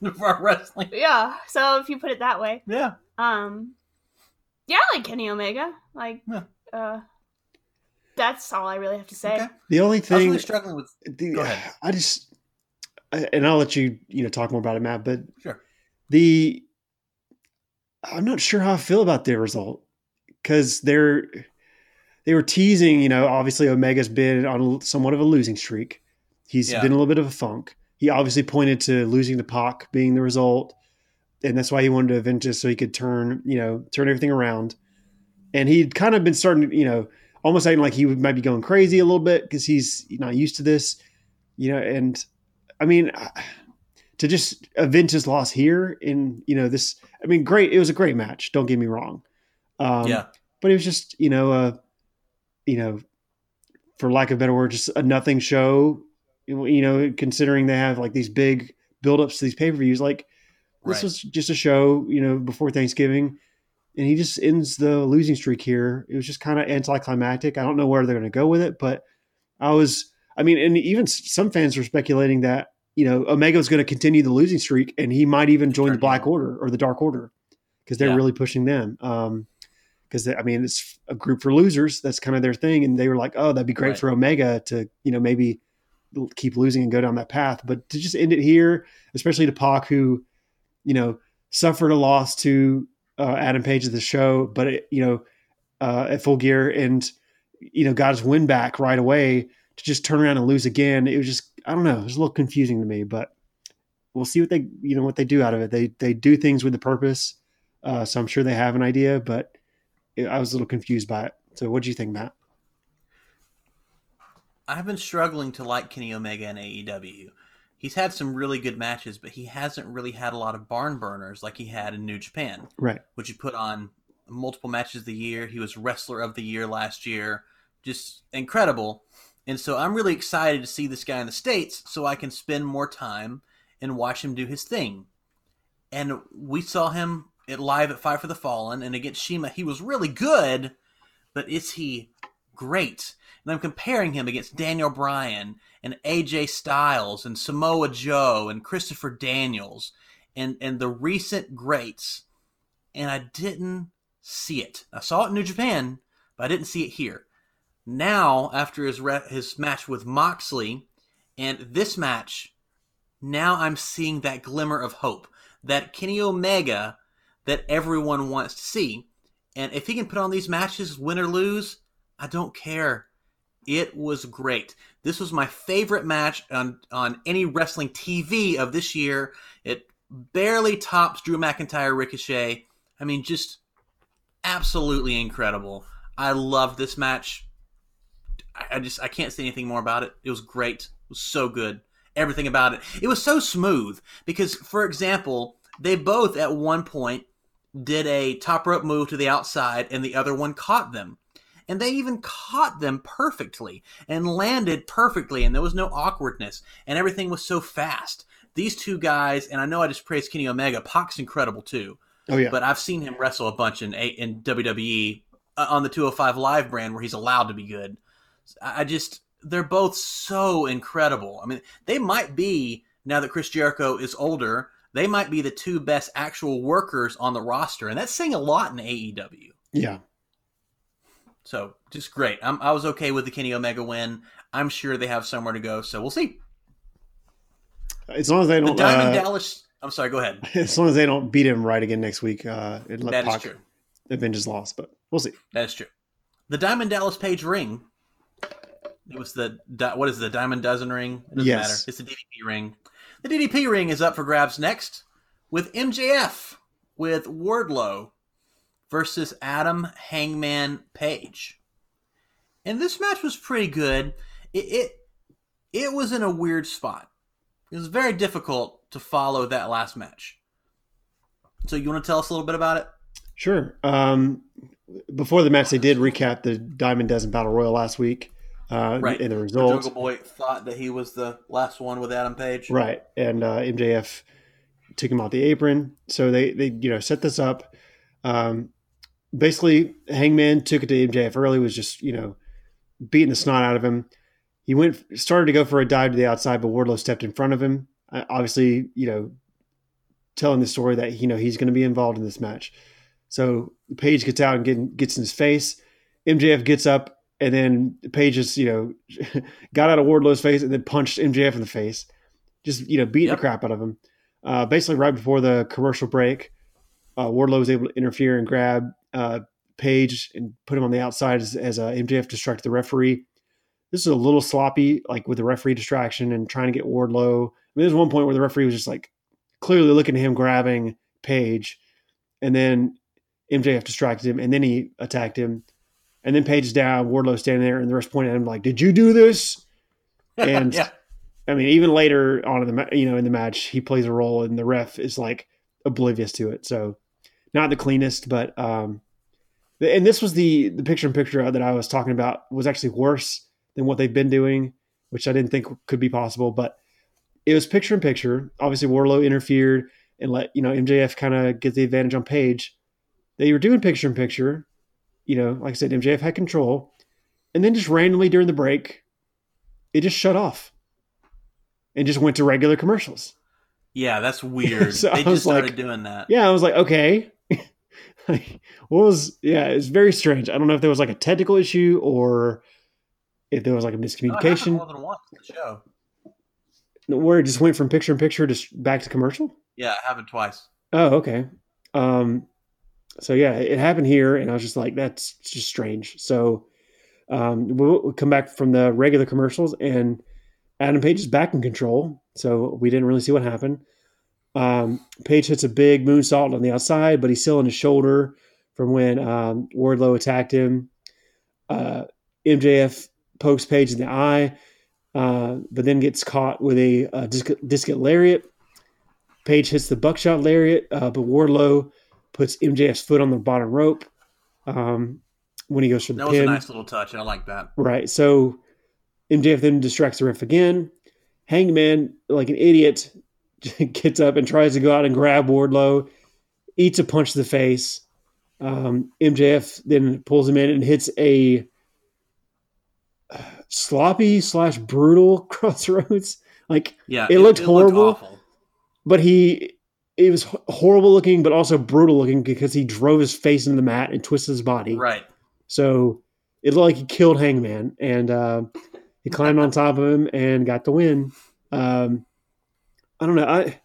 For wrestling. Yeah. So if you put it that way, Yeah. um, yeah, I like Kenny Omega. Like, Yeah. uh, that's all I really have to say. Okay. The only thing I was really struggling with. the, Go ahead. I just, and I'll let you, you know, talk more about it, Matt. But Sure. the, I'm not sure how I feel about their result because they're, they were teasing. You know, obviously Omega's been on somewhat of a losing streak. He's Yeah. been a little bit of a funk. He obviously pointed to losing to Pac being the result, and that's why he wanted to Ventus so he could turn you know turn everything around. And he'd kind of been starting, you know, almost acting like he might be going crazy a little bit because he's not used to this, you know. And I mean, to just avenge his loss here in you know this, I mean, great. It was a great match. Don't get me wrong. Um, yeah, but it was just you know, uh, you know, for lack of a better word, just a nothing show. You know, considering they have like these big buildups to these pay per views, like this Right. was just a show, you know, before Thanksgiving, and he just ends the losing streak here. It was just kind of anticlimactic. I don't know where they're going to go with it, but I was, I mean, and even some fans were speculating that you know Omega was going to continue the losing streak, and he might even join the Black. Order or the Dark Order because they're Yeah. really pushing them. Um, because I mean, it's a group for losers. That's kind of their thing, and they were like, "Oh, that'd be great Right. for Omega to, you know, maybe keep losing and go down that path." But to just end it here, especially to Pac, who, you know, suffered a loss to uh, Adam Page at the show, but it, you know, uh, at Full Gear, and you know, got his win back right away to just turn around and lose again. It was just, I don't know, it was a little confusing to me, but we'll see what they, you know, what they do out of it. They they do things with a purpose, uh, so I'm sure they have an idea, but I was a little confused by it. So, what do you think, Matt? I've been struggling to like Kenny Omega in AEW. He's had some really good matches, but he hasn't really had a lot of barn burners like he had in New Japan, Right. which he put on multiple matches of the year. He was wrestler of the year last year. Just incredible. And so I'm really excited to see this guy in the States so I can spend more time and watch him do his thing. And we saw him at live at Five for the Fallen and against Shima. He was really good, but is he great? And I'm comparing him against Daniel Bryan and AJ Styles and Samoa Joe and Christopher Daniels and, and the recent greats. And I didn't see it. I saw it in New Japan, but I didn't see it here. Now, after his re- his match with Moxley and this match, now I'm seeing that glimmer of hope, that Kenny Omega that everyone wants to see. And if he can put on these matches, win or lose, I don't care. It was great. This was my favorite match on, on any wrestling TV of this year. It barely tops Drew McIntyre Ricochet. I mean, just absolutely incredible. I love this match. I, just I can't say anything more about it. It was great. It was so good. Everything about it. It was so smooth because, for example, they both at one point did a top rope move to the outside, and the other one caught them. And they even caught them perfectly and landed perfectly, and there was no awkwardness, and everything was so fast. These two guys, and I know I just praised Kenny Omega. Pac's incredible too, Oh yeah. but I've seen him wrestle a bunch in in WWE uh, on the 205 Live brand where he's allowed to be good. I I just they're both so incredible. I mean, they might be now that Chris Jericho is older, they might be the two best actual workers on the roster, and that's saying a lot in AEW. yeah. So just great. I'm, I was okay with the Kenny Omega win. I'm sure they have somewhere to go, so we'll see. As long as they don't. the Diamond uh, Dallas. I'm sorry. Go ahead. as long as they don't beat him right again next week, uh, and let That is Pac true. avenge his loss. But we'll see. That is true. The Diamond Dallas Page ring. It was the what is the Diamond Dozen ring? It doesn't Yes. matter. It's the DDP ring. The DDP ring is up for grabs next with MJF with Wardlow versus Adam Hangman Page. And this match was pretty good. It it, it was in a weird spot. It was very difficult to follow that last match. So you want to tell us a little bit about it? Sure. Um, before the match, they did recap the Diamond Dozen Battle Royal last week, uh, Right. and the The results. Jungle Boy thought that he was the last one with Adam Page. Right, and uh, MJF took him off the apron. So they they you know set this up. Um, basically, Hangman took it to MJF early. Was just you know beating the snot out of him. He went started to go for a dive to the outside, but Wardlow stepped in front of him. Obviously, you know, telling the story that you know he's going to be involved in this match. So Page gets out and get, gets in his face. MJF gets up and then Page just you know got out of Wardlow's face and then punched MJF in the face, just you know beating Yep. the crap out of him. Uh, basically, right before the commercial break, uh, Wardlow was able to interfere and grab uh, Page and put him on the outside as, as uh, MJF distracted the referee. This is a little sloppy, like with the referee distraction and trying to get Wardlow. I mean, there's one point where the referee was just like clearly looking at him grabbing Page, and then MJF distracted him, and then he attacked him, and then Page is down, Wardlow standing there, and the rest pointing at him like, "Did you do this?" And yeah, I mean, even later on in the ma- you know in the match, he plays a role, and the ref is like oblivious to it. So, not the cleanest, but um, and this was the the picture in picture that I was talking about was actually worse than what they've been doing, which I didn't think could be possible. But it was picture in picture. Obviously, Wardlow interfered and let you know MJF kind of get the advantage on Page. They were doing picture in picture. You know, like I said, MJF had control, and then just randomly during the break, it just shut off and just went to regular commercials. yeah, that's weird. So they just started like- doing that. Yeah, I was like, okay. Like, what was? Yeah, it's very strange. I don't know if there was like a technical issue or if there was like a No, it more miscommunication than once the show. where it just went from picture in picture to back to commercial. Yeah, it happened twice. Oh, okay. Um, so yeah, it happened here, and I was just like, that's just strange. So um, we'll, we'll come back from the regular commercials, and Adam Page is back in control. So we didn't really see what happened. Um, Page hits a big moonsault on the outside, but he's still on his shoulder from when um, Wardlow attacked him. Uh, MJF pokes Page in the eye, uh, but then gets caught with a, uh disc, discus lariat. Page hits the buckshot lariat, uh, but Wardlow puts MJF's foot on the bottom rope um, when he goes for the That was pin. a nice little touch. I like that. Right. So MJF then distracts the ref again. Hangman, like an idiot, gets up and tries to go out and grab Wardlow, eats a punch to the face. Um, MJF then pulls him in and hits a sloppy slash brutal crossroads. Like, Yeah, It looked horrible. awful. but he it was horrible looking, but also brutal looking because he drove his face into the mat and twisted his body. Right. So it looked like he killed Hangman, and uh, he climbed on top of him and got the win. Um, I don't know. I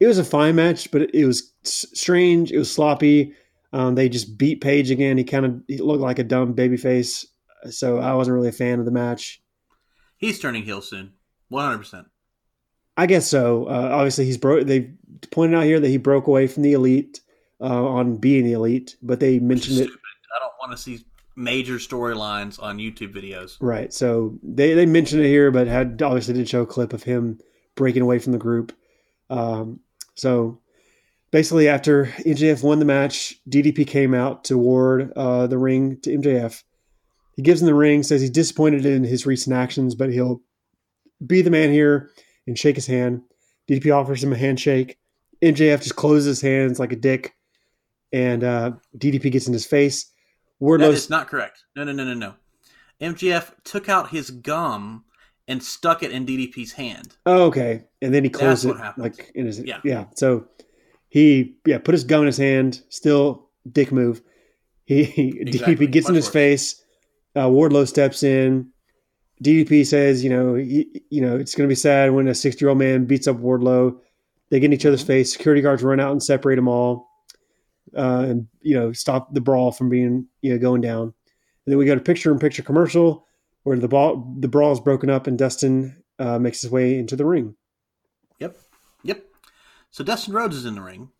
it was a fine match, but it, it was strange. It was sloppy. Um, they just beat Page again. He kind of looked like a dumb babyface, so I wasn't really a fan of the match. He's turning heel soon. One hundred percent. I guess so. Uh, obviously, he's broke. They pointed out here that he broke away from the elite uh, on being the elite, but they mentioned it I don't want to see major storylines on YouTube videos. Right. So they, they mentioned it here, but had obviously did show a clip of him breaking away from the group. Um, so basically, after MJF won the match, DDP came out to award uh, the ring to MJF. He gives him the ring, says he's disappointed in his recent actions, but he'll be the man here and shake his hand. DDP offers him a handshake. MJF just closes his hands like a dick, and uh, DDP gets in his face. That Wardlow's is not correct. No, no, no, no, no. MJF took out his gum and stuck it in DDP's hand. Oh, okay. And then he closed what it like in his yeah. Yeah. So he yeah put his gun in his hand. Still dick move. He, he Exactly. DDP gets in his worse. face. Uh, Wardlow steps in. DDP says, you know, he, you know, it's going to be sad when a sixty-year-old man beats up Wardlow. They get in each other's face. Security guards run out and separate them all, uh, and you know, stop the brawl from being you know going down. And then we go to picture-in-picture commercial where the ball the brawl is broken up and Dustin uh, makes his way into the ring. Yep. Yep. So Dustin Rhodes is in the ring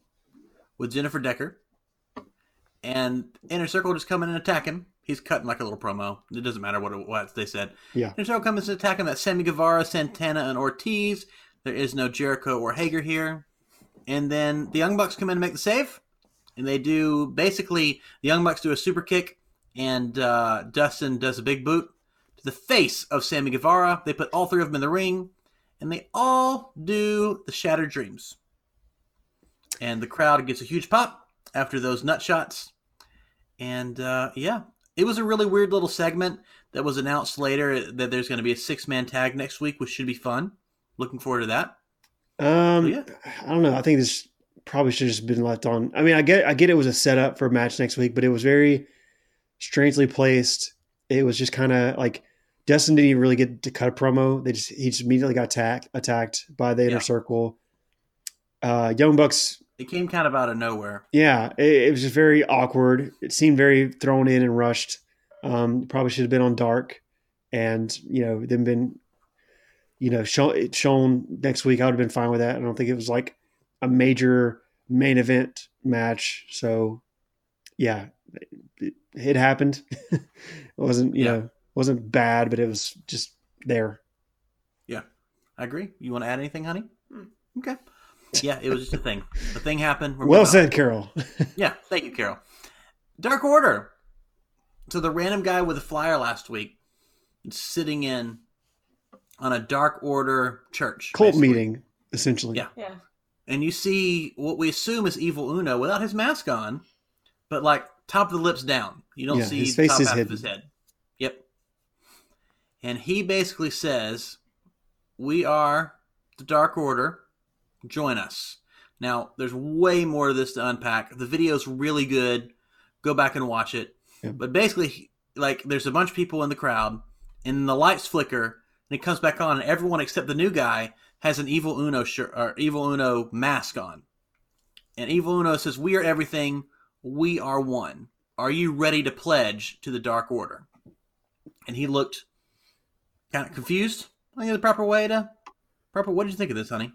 with Jennifer Decker. And Inner Circle just come in and attack him. He's cutting like a little promo. It doesn't matter what, it, what they said. Yeah. Inner Circle comes in and attack him. That's Sammy Guevara, Santana, and Ortiz. There is no Jericho or Hager here. And then the Young Bucks come in and make the save. And they do basically the Young Bucks do a super kick, and uh, Dustin does a big boot the face of Sammy Guevara. They put all three of them in the ring, and they all do the Shattered Dreams. And the crowd gets a huge pop after those nut shots. And uh, yeah, it was a really weird little segment that was announced later that there's going to be a six man tag next week, which should be fun. Looking forward to that. Um, Yeah. I don't know. I think this probably should have just been left on. I mean, I get, I get it was a setup for a match next week, but it was very strangely placed. It was just kind of like Dustin didn't even really get to cut a promo. They just he just immediately got attacked attacked by the inner Yeah. circle. Uh, Young Bucks, It came kind of out of nowhere. yeah, it, it was just very awkward. It seemed very thrown in and rushed. Um, probably should have been on dark, and you know, then been you know, show, shown next week, I would have been fine with that. I don't think it was like a major main event match. So, yeah, it, it happened. it wasn't, you Yeah. know, wasn't bad, but it was just there. Yeah, I agree. You want to add anything, honey? Hmm. Okay. Yeah, it was just a thing. The thing happened. we're Well moving on. said, Carol. Yeah, thank you, Carol. Dark Order. So the random guy with a flyer last week sitting in on a Dark Order church Cult basically. meeting, essentially. Yeah. Yeah. and you see what we assume is Evil Uno without his mask on, but like top of the lips down. You don't Yeah, see his the face top is half hidden. of his head. And he basically says, "We are the Dark Order. Join us." Now, there's way more to this to unpack. The video's really good. Go back and watch it. But basically, like, there's a bunch of people in the crowd, and the lights flicker, and it comes back on, and everyone except the new guy has an Evil Uno shirt or Evil Uno mask on. And Evil Uno says, "We are everything. We are one. Are you ready to pledge to the Dark Order?" And he looked kind of confused. I think the proper way to proper. What did you think of this, honey?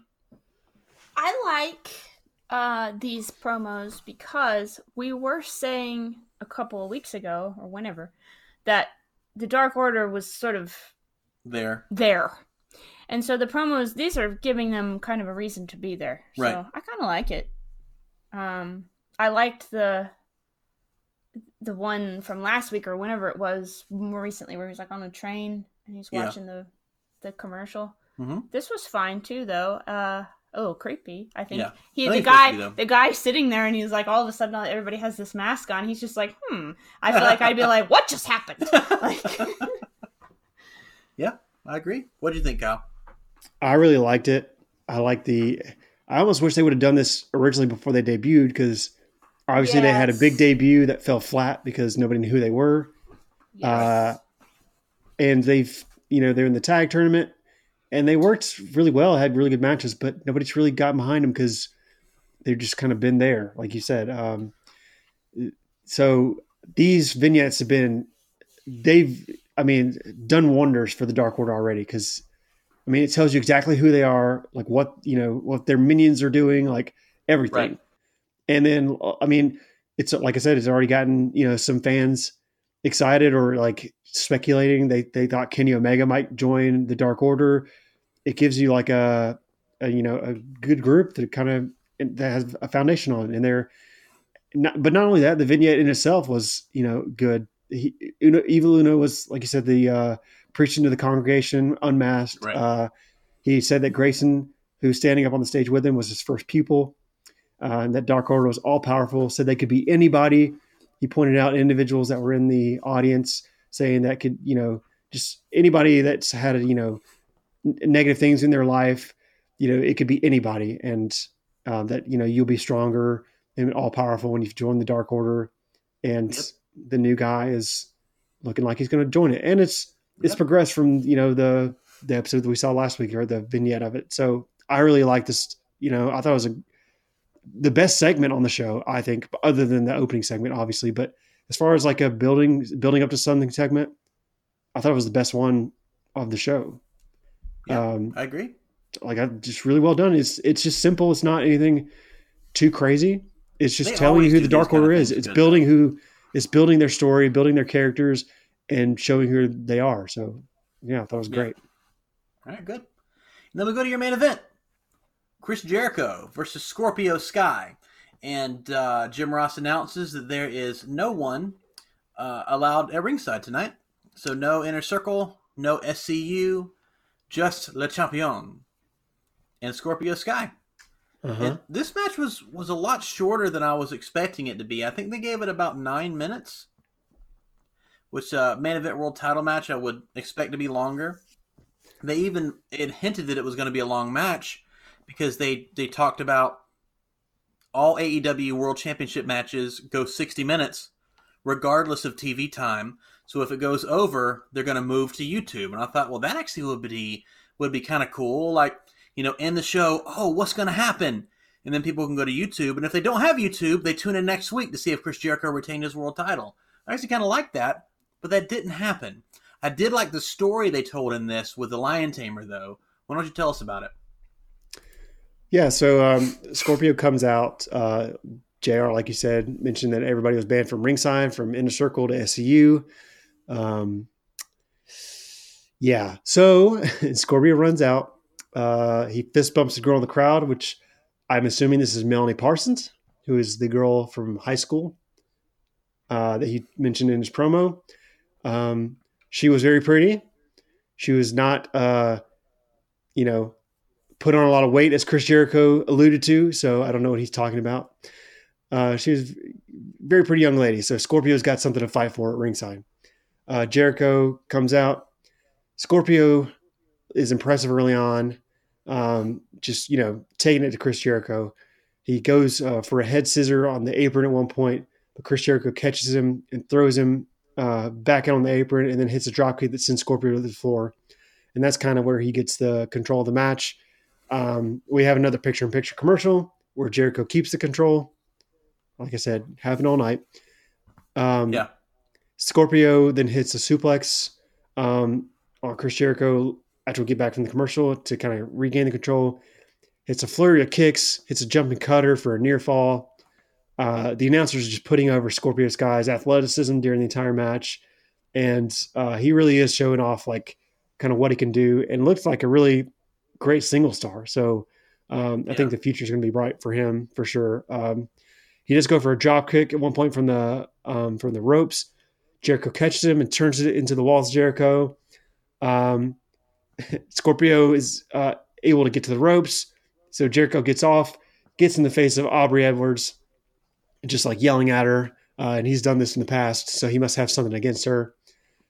I like uh, these promos because we were saying a couple of weeks ago or whenever that the Dark Order was sort of There, there. And so the promos, these are giving them kind of a reason to be there. So Right. I kind of like it. Um, I liked the the one from last week or whenever it was more recently, where he's like on a train and he's Yeah. watching the the commercial. Mhm. This was fine too, though. Uh, a little creepy. I think Yeah. he I the think it's supposed guy to the guy sitting there and he's like all of a sudden everybody has this mask on. He's just like, hmm. I feel like I'd be like, what just happened? Like, yeah, I agree. What do you think, Kyle? I really liked it. I like the. I almost wish they would have done this originally before they debuted because obviously they had a big debut that fell flat because nobody knew who they were. Uh, and they've, you know, they're in the tag tournament and they worked really well, had really good matches, but nobody's really gotten behind them because they've just kind of been there, like you said. Um, so these vignettes have been, they've, I mean, done wonders for the Dark Order already because, I mean, it tells you exactly who they are, like what, you know, what their minions are doing, like everything. Right. And then, I mean, it's like I said, it's already gotten, you know, some fans excited or like speculating. They, they thought Kenny Omega might join the Dark Order. It gives you like a, a you know, a good group that kind of, that has a foundation on. And they're, not, but not only that, the vignette in itself was, you know, good. He, Uno, Evil Uno was, like you said, the uh, preaching to the congregation, unmasked. Right. Uh, he said that Grayson, who's standing up on the stage with him, was his first pupil, uh, and that Dark Order was all powerful. Said they could be anybody. He pointed out individuals that were in the audience, saying that could, you know, just anybody that's had, you know, n- negative things in their life. You know, it could be anybody, and uh, that you know you'll be stronger and all powerful when you've joined the Dark Order. And Yep. the new guy is looking like he's going to join it, and it's it's progressed from you know the the episode that we saw last week or the vignette of it. So I really like this. You know, I thought it was a the best segment on the show. I think, other than the opening segment, obviously. But as far as like a building building up to something segment, I thought it was the best one of the show. Yeah. Um, I agree. like I just really well done. It's it's just simple. It's not anything too crazy. It's just They telling you who the Dark Order is. It's good, building who it's building their story, building their characters, and showing who they are. So yeah, I thought it was Yeah. great. All right, good. And then we go to your main event: Chris Jericho versus Scorpio Sky. And uh, Jim Ross announces that there is no one uh, allowed at ringside tonight. So no inner circle, no SCU, just Le Champion and Scorpio Sky. Uh-huh. This match was was a lot shorter than I was expecting it to be. I think they gave it about nine minutes, which uh, main event world title match I would expect to be longer. They even it hinted that it was going to be a long match because they they talked about all AEW World Championship matches go sixty minutes, regardless of TV time. So if it goes over, they're going to move to YouTube. And I thought, well, that actually would be would be kind of cool. Like you know, end the show. Oh, what's going to happen? And then people can go to YouTube. And if they don't have YouTube, they tune in next week to see if Chris Jericho retained his world title. I actually kind of like that, but that didn't happen. I did like the story they told in this with the Lion Tamer, though, Why don't you tell us about it? Yeah, so um, Scorpio comes out. Uh, JR, like you said, mentioned that everybody was banned from ringside, from Inner Circle to SCU. Um, yeah, so Scorpio runs out. Uh, he fist bumps the girl in the crowd, which I'm assuming this is Melanie Parsons, who is the girl from high school uh, that he mentioned in his promo. Um, she was very pretty. She was not, uh, you know, put on a lot of weight, as Chris Jericho alluded to. So I don't know what he's talking about. Uh, she was very pretty young lady. So Scorpio's got something to fight for at ringside. Uh, Jericho comes out. Scorpio is impressive early on. Um, just you know, taking it to Chris Jericho. He goes uh, for a head scissor on the apron at one point, but Chris Jericho catches him and throws him uh, back out on the apron, and then hits a dropkick that sends Scorpio to the floor. And that's kind of where he gets the control of the match. Um, we have another picture-in-picture commercial where Jericho keeps the control. Like I said, having all night. Um, Yeah. Scorpio then hits a suplex um, on Chris Jericho after we get back from the commercial to kind of regain the control. Hits a flurry of kicks, hits a jumping cutter for a near fall. Uh, the announcers are just putting over Scorpio Sky's athleticism during the entire match. And uh, he really is showing off like kind of what he can do and looks like a really great single star. So um, I Yeah. think the future is going to be bright for him for sure. Um, he does go for a drop kick at one point from the um, from the ropes. Jericho catches him and turns it into the walls. Jericho. Um, Scorpio is uh, able to get to the ropes, so Jericho gets off, gets in the face of Aubrey Edwards, just like yelling at her. Uh, and he's done this in the past, so he must have something against her.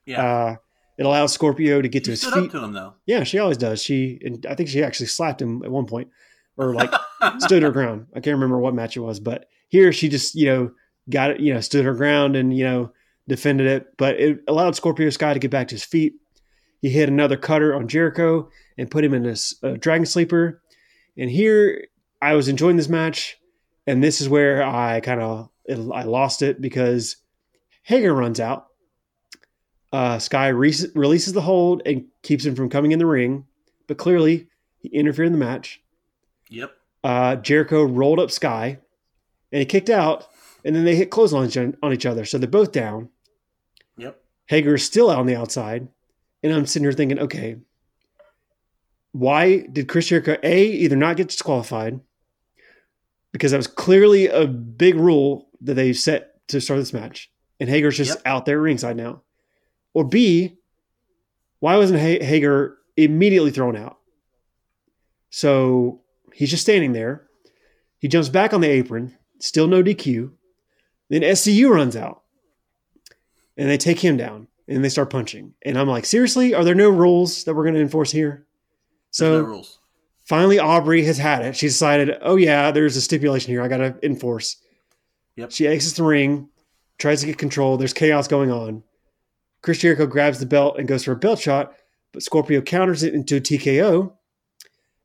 Yeah. Uh, it allows Scorpio to get to she his feet. to him though. Yeah, she always does. She and I think she actually slapped him at one point, or like stood her ground. I can't remember what match it was, but here she just you know got it, you know, stood her ground and you know defended it. But it allowed Scorpio Sky to get back to his feet. He hit another cutter on Jericho and put him in a uh, dragon sleeper. And here I was enjoying this match, and this is where I kind of I lost it because Hager runs out. Uh, Sky re- releases the hold and keeps him from coming in the ring, but clearly he interfered in the match. yep. Uh, Jericho rolled up Sky, and he kicked out, and then they hit close on each, on each other, so they're both down. Yep. Hager is still out on the outside, and I'm sitting here thinking, okay, why did Chris Jericho a either not get disqualified because that was clearly a big rule that they set to start this match, and Hager's just Yep. out there ringside now, or b why wasn't Hager immediately thrown out? So he's just standing there. He jumps back on the apron, still no DQ. Then SCU runs out and they take him down and they start punching. And I'm like, seriously, are there no rules that we're going to enforce here? So no finally, Aubrey has had it. She decided, oh, yeah, there's a stipulation here I got to enforce. Yep. She exits the ring, tries to get control. There's chaos going on. Chris Jericho grabs the belt and goes for a belt shot, but Scorpio counters it into a TKO.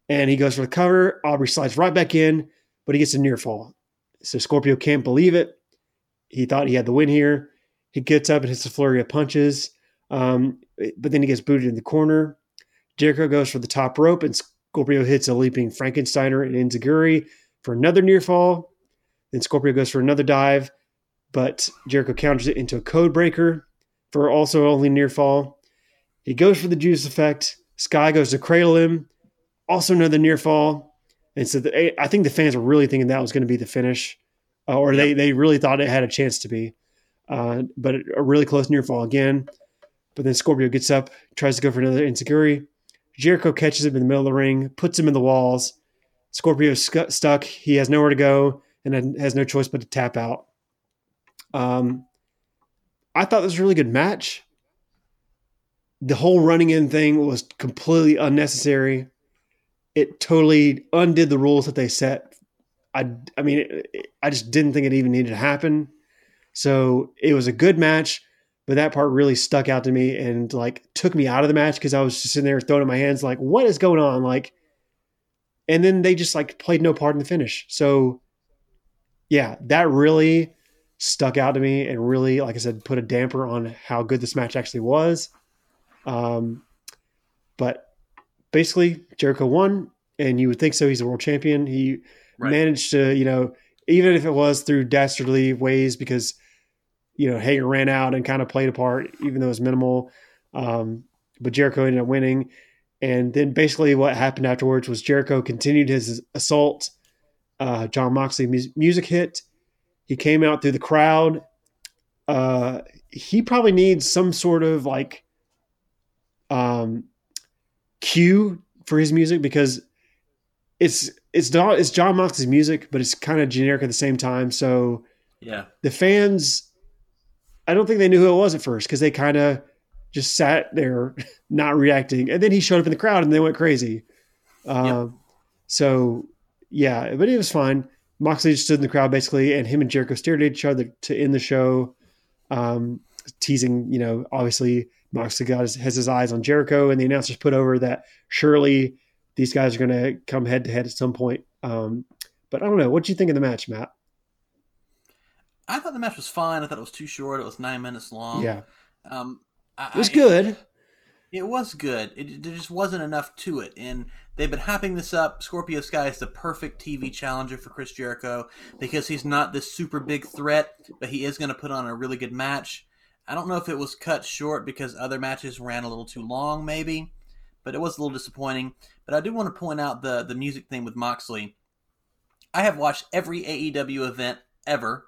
And he goes for the cover. Aubrey slides right back in, but he gets a near fall. So Scorpio can't believe it. He thought he had the win here. He gets up and hits a flurry of punches, um, but then he gets booted in the corner. Jericho goes for the top rope, and Scorpio hits a leaping Frankensteiner and Enziguri for another near fall. Then Scorpio goes for another dive, but Jericho counters it into a code breaker for also only near fall. He goes for the Judas Effect. Sky goes to cradle him, also another near fall. And so the, I think the fans were really thinking that was going to be the finish, uh, or they, they really thought it had a chance to be. Uh, but a really close near fall again. But then Scorpio gets up, tries to go for another Enziguri. Jericho catches him in the middle of the ring, puts him in the walls. Scorpio's sc- stuck. He has nowhere to go and has no choice but to tap out. Um, I thought this was a really good match. The whole running in thing was completely unnecessary. It totally undid the rules that they set. I, I mean, it, it- I just didn't think it even needed to happen. So it was a good match, but that part really stuck out to me and like took me out of the match because I was just sitting there throwing my hands like, what is going on? Like, and then they just like played no part in the finish. So yeah, that really stuck out to me and really, like I said, put a damper on how good this match actually was. Um, but basically Jericho won, and you would think so. He's a world champion. He Right. managed to, you know, even if it was through dastardly ways, because you know Hager ran out and kind of played a part, even though it was minimal. Um, but Jericho ended up winning, and then basically what happened afterwards was Jericho continued his assault. Uh, John Moxley mus- music hit. He came out through the crowd. Uh, he probably needs some sort of like um, cue for his music because it's it's not it's John Moxley's music, but it's kind of generic at the same time. So Yeah. the fans, I don't think they knew who it was at first because they kind of just sat there not reacting, and then he showed up in the crowd and they went crazy. Um, So yeah, but it was fine. Moxley just stood in the crowd basically, and him and Jericho stared at each other to end the show, um, teasing. You know, obviously Moxley got his, has his eyes on Jericho, and the announcers put over that surely these guys are going to come head to head at some point. Um, but I don't know. What do you think of the match, Matt? I thought the match was fine. I thought it was too short. It was nine minutes long. yeah, Um, I, it was good. It was good. It, there just wasn't enough to it, and they've been hyping this up. Scorpio Sky is the perfect TV challenger for Chris Jericho because he's not this super big threat, but he is going to put on a really good match. I don't know if it was cut short because other matches ran a little too long, maybe, but it was a little disappointing. But I do want to point out the the music thing with Moxley. I have watched every AEW event ever.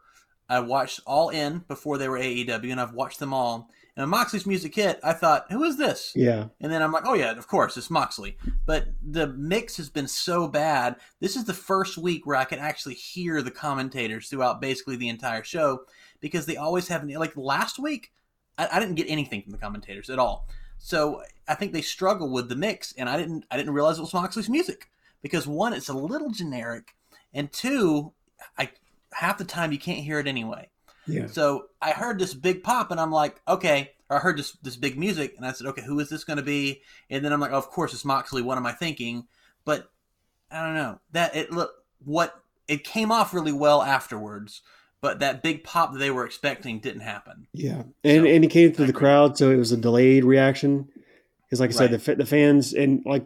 I watched all in before they were AEW, and I've watched them all. And Moxley's music hit, I thought, "Who is this?" Yeah, And then I'm like, oh yeah, of course, it's Moxley. But the mix has been so bad. This is the first week where I can actually hear the commentators throughout basically the entire show because they always have like last week, I, I didn't get anything from the commentators at all. So I think they struggle with the mix, and I didn't I didn't realize it was Moxley's music because one, it's a little generic, and two, I half the time you can't hear it anyway. Yeah, So I heard this big pop, and I'm like, okay. Or I heard this this big music, and I said, okay, who is this going to be? And then I'm like, oh, of course, it's Moxley. What am I thinking? But I don't know that it look what it came off really well afterwards, but that big pop that they were expecting didn't happen. yeah. And So, and he came through the crowd, so it was a delayed reaction. Because, like I said, the the fans and like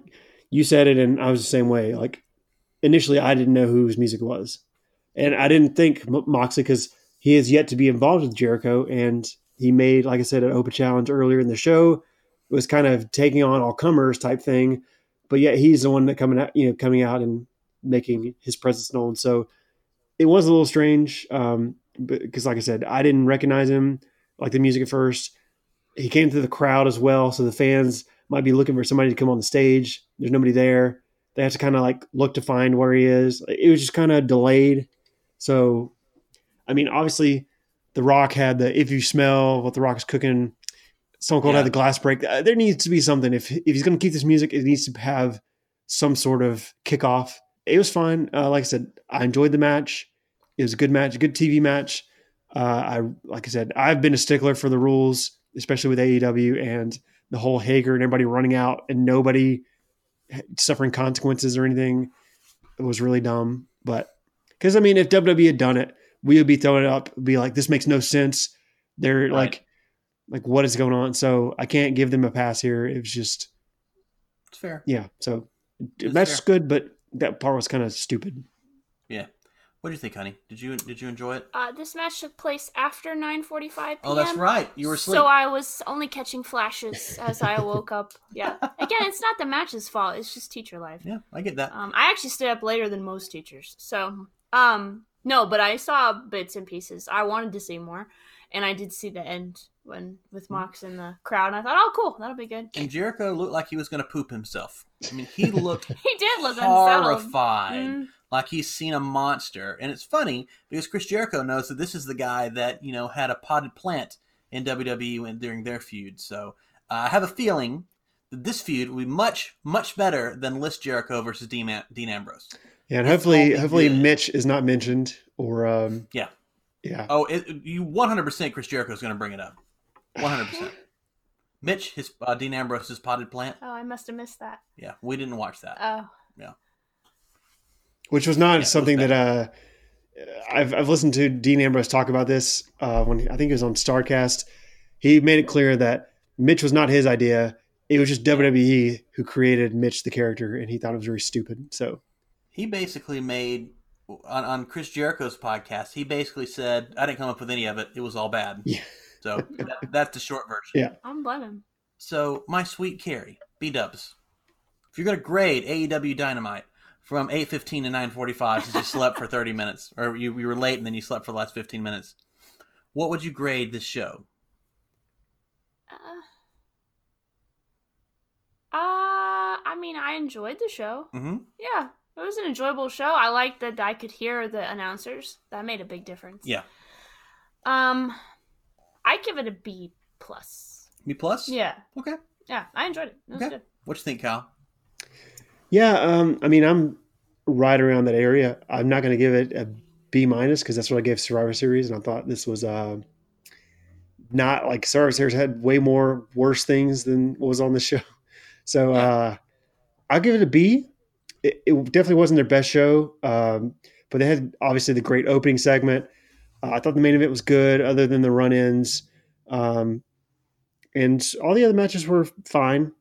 you said it, and I was the same way. Like initially, I didn't know whose music was, and I didn't think Moxley because he is yet to be involved with Jericho, and he made, like I said, an open challenge earlier in the show. It was kind of taking on all comers type thing, but yet he's the one that coming out, you know, coming out and making his presence known. So it was a little strange, um, because like I said, I didn't recognize him like the music at first. He came through the crowd as well, so the fans might be looking for somebody to come on the stage. There's nobody there. They have to kind of like look to find where he is. It was just kind of delayed. So, I mean, obviously, The Rock had the if you smell what The Rock is cooking. Stone Cold Yeah. had the glass break. Uh, There needs to be something. If if he's going to keep this music, it needs to have some sort of kickoff. It was fine. Uh, like I said, I enjoyed the match. It was a good match, a good TV match. Uh, I like I said, I've been a stickler for the rules, especially with AEW and the whole Hager and everybody running out and nobody suffering consequences or anything. It was really dumb. But because I mean, if WWE had done it, we would be throwing it up, be like, this makes no sense. They're Right. like, like what is going on? So I can't give them a pass here. It was just, It's fair. yeah. So the It's match fair. good, but that part was kind of stupid. Yeah. What do you think, honey? Did you did you enjoy it? Uh, this match took place after 9:45 p.m. Oh, that's right. You were asleep. So I was only catching flashes as I woke up. Yeah. Again, it's not the match's fault. It's just teacher life. yeah, I get that. Um, I actually stayed up later than most teachers. So, um, no, but I saw bits and pieces. I wanted to see more, and I did see the end when with Mox in the crowd. And I thought, oh, cool, that'll be good. and Jericho looked like he was going to poop himself. I mean, he looked He did look unsettled. horrified. Mm. like he's seen a monster. And it's funny because Chris Jericho knows that this is the guy that, you know, had a potted plant in WWE when, during their feud. So uh, I have a feeling that this feud will be much, much better than List Jericho versus Dean, Am- Dean Ambrose. Yeah, and It's hopefully, hopefully good. Mitch is not mentioned or um, Yeah. yeah, Oh, it, you 100% Chris Jericho is going to bring it up. 100%. Mitch, his uh, Dean Ambrose's potted plant. Oh, I must have missed that. Yeah, we didn't watch that. Oh, yeah. which was not Yeah, it was something that uh, I've I've listened to Dean Ambrose talk about this uh, when I think it was on Starcast. He made it clear that Mitch was not his idea. it was just WWE who created Mitch the character, and he thought it was very stupid. So He basically made on, on Chris Jericho's podcast. He basically said, "I didn't come up with any of it. It was all bad." Yeah. So that, that's the short version. Yeah. I don't blame him. So my sweet Carrie, B Dubs, if you're gonna grade AEW Dynamite from 8:15 to 9:45 since you slept for 30 minutes, or you, you were late and then you slept for the last 15 minutes, what would you grade this show? Uh, uh, I mean, I enjoyed the show. Mm-hmm. Yeah, it was an enjoyable show. I liked that I could hear the announcers. That made a big difference. Yeah. Um, I give it a B plus. B plus. Yeah, Okay. yeah, I enjoyed it. It was Okay. good. What you think, Kyle? yeah, um, I mean, I'm right around that area. I'm not going to give it a B minus because that's what I gave Survivor Series, and I thought this was uh, not like Survivor Series had way more worse things than what was on the show. So uh, I'll give it a B. It, it definitely wasn't their best show, um, but they had obviously the great opening segment. Uh, I thought the main event was good, other than the run-ins, um, and all the other matches were fine.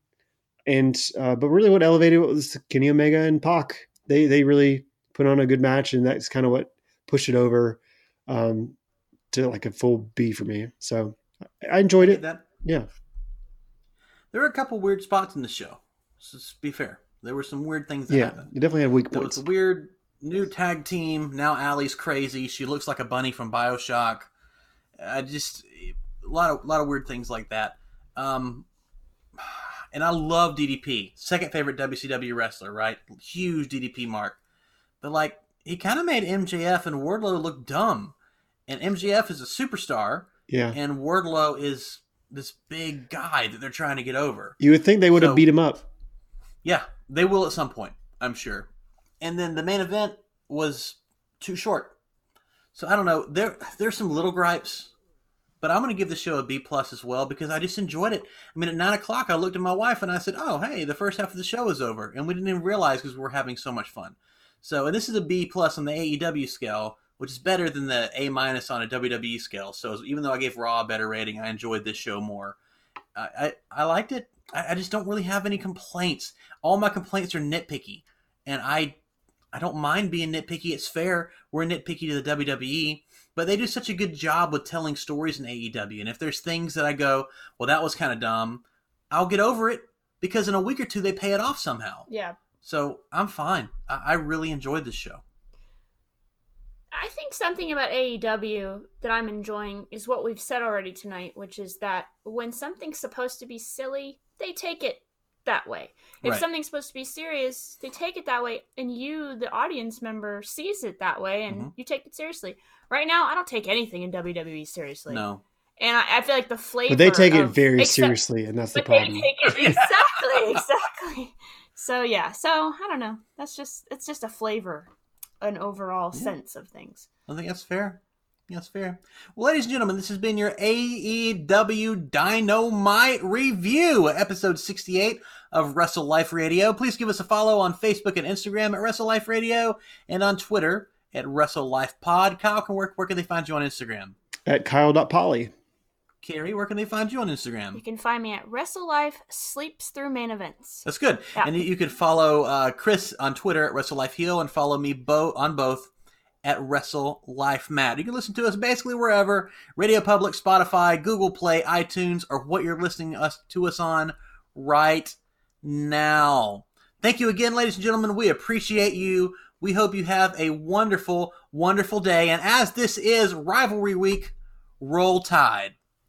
And uh, but really, what elevated it was Kenny Omega and Pac. They they really put on a good match, and that's kind of what pushed it over um, to like a full B for me. So I enjoyed it. That Yeah, there were a couple weird spots in the show. So let's be fair. There were some weird things that yeah, happened. you definitely had weak points. It's a weird new tag team. Now Allie's crazy. She looks like a bunny from Bioshock. I just a lot of lot of weird things like that. Um, and I love DDP. Second favorite WCW wrestler, right? Huge DDP mark. But like he kind of made MJF and Wardlow look dumb. And MJF is a superstar, Yeah, and Wardlow is this big guy that they're trying to get over. you would think they would have beat him up. Yeah, they will at some point, I'm sure. And then the main event was too short. So I don't know. There there's some little gripes, but I'm going to give the show a B plus as well because I just enjoyed it. I mean, at nine o'clock, I looked at my wife and I said, "Oh, hey, the first half of the show is over," and we didn't even realize because we were having so much fun. So, and this is a B plus on the AEW scale, which is better than the A minus on a WWE scale. So, even though I gave Raw a better rating, I enjoyed this show more. I I, I liked it. I, I just don't really have any complaints. All my complaints are nitpicky, and I I don't mind being nitpicky. It's fair. We're nitpicky to the WWE, but they do such a good job with telling stories in AEW. And if there's things that I go, well, that was kind of dumb, I'll get over it because in a week or two they pay it off somehow. Yeah, So I'm fine. I, I really enjoyed this show. I think something about AEW that I'm enjoying is what we've said already tonight, which is that when something's supposed to be silly, they take it that way. If Right. something's supposed to be serious, they take it that way, and you, the audience member, sees it that way, and Mhm. you take it seriously. Right now, I don't take anything in WWE seriously, No, and I, I feel like the flavor. But they take it very except- seriously, and that's the But they problem. take it exactly, exactly. So yeah, so I don't know. That's just it's just a flavor, an overall Yeah. sense of things. I think that's fair. That's fair. Well, ladies and gentlemen, this has been your AEW Dynamite review, episode 68 of Wrestle Life Radio. Please give us a follow on Facebook and Instagram at Wrestle Life Radio and on Twitter at Wrestle Life Pod. Kyle, can work. where can they find you on Instagram? At Kyle.Polly. Carrie, where can they find you on Instagram? You can find me at Wrestle Life Sleeps Through Main Events. That's good. Yeah. And you, you can follow uh, Chris on Twitter at Wrestle Life Heel and follow me bo- on both at Wrestle Life Matt. You can listen to us basically wherever Radio Public, Spotify, Google Play, iTunes, or what you're listening us to us on right now. Thank you again, ladies and gentlemen. We appreciate you. We hope you have a wonderful, wonderful day. And as this is Rivalry Week, roll tide.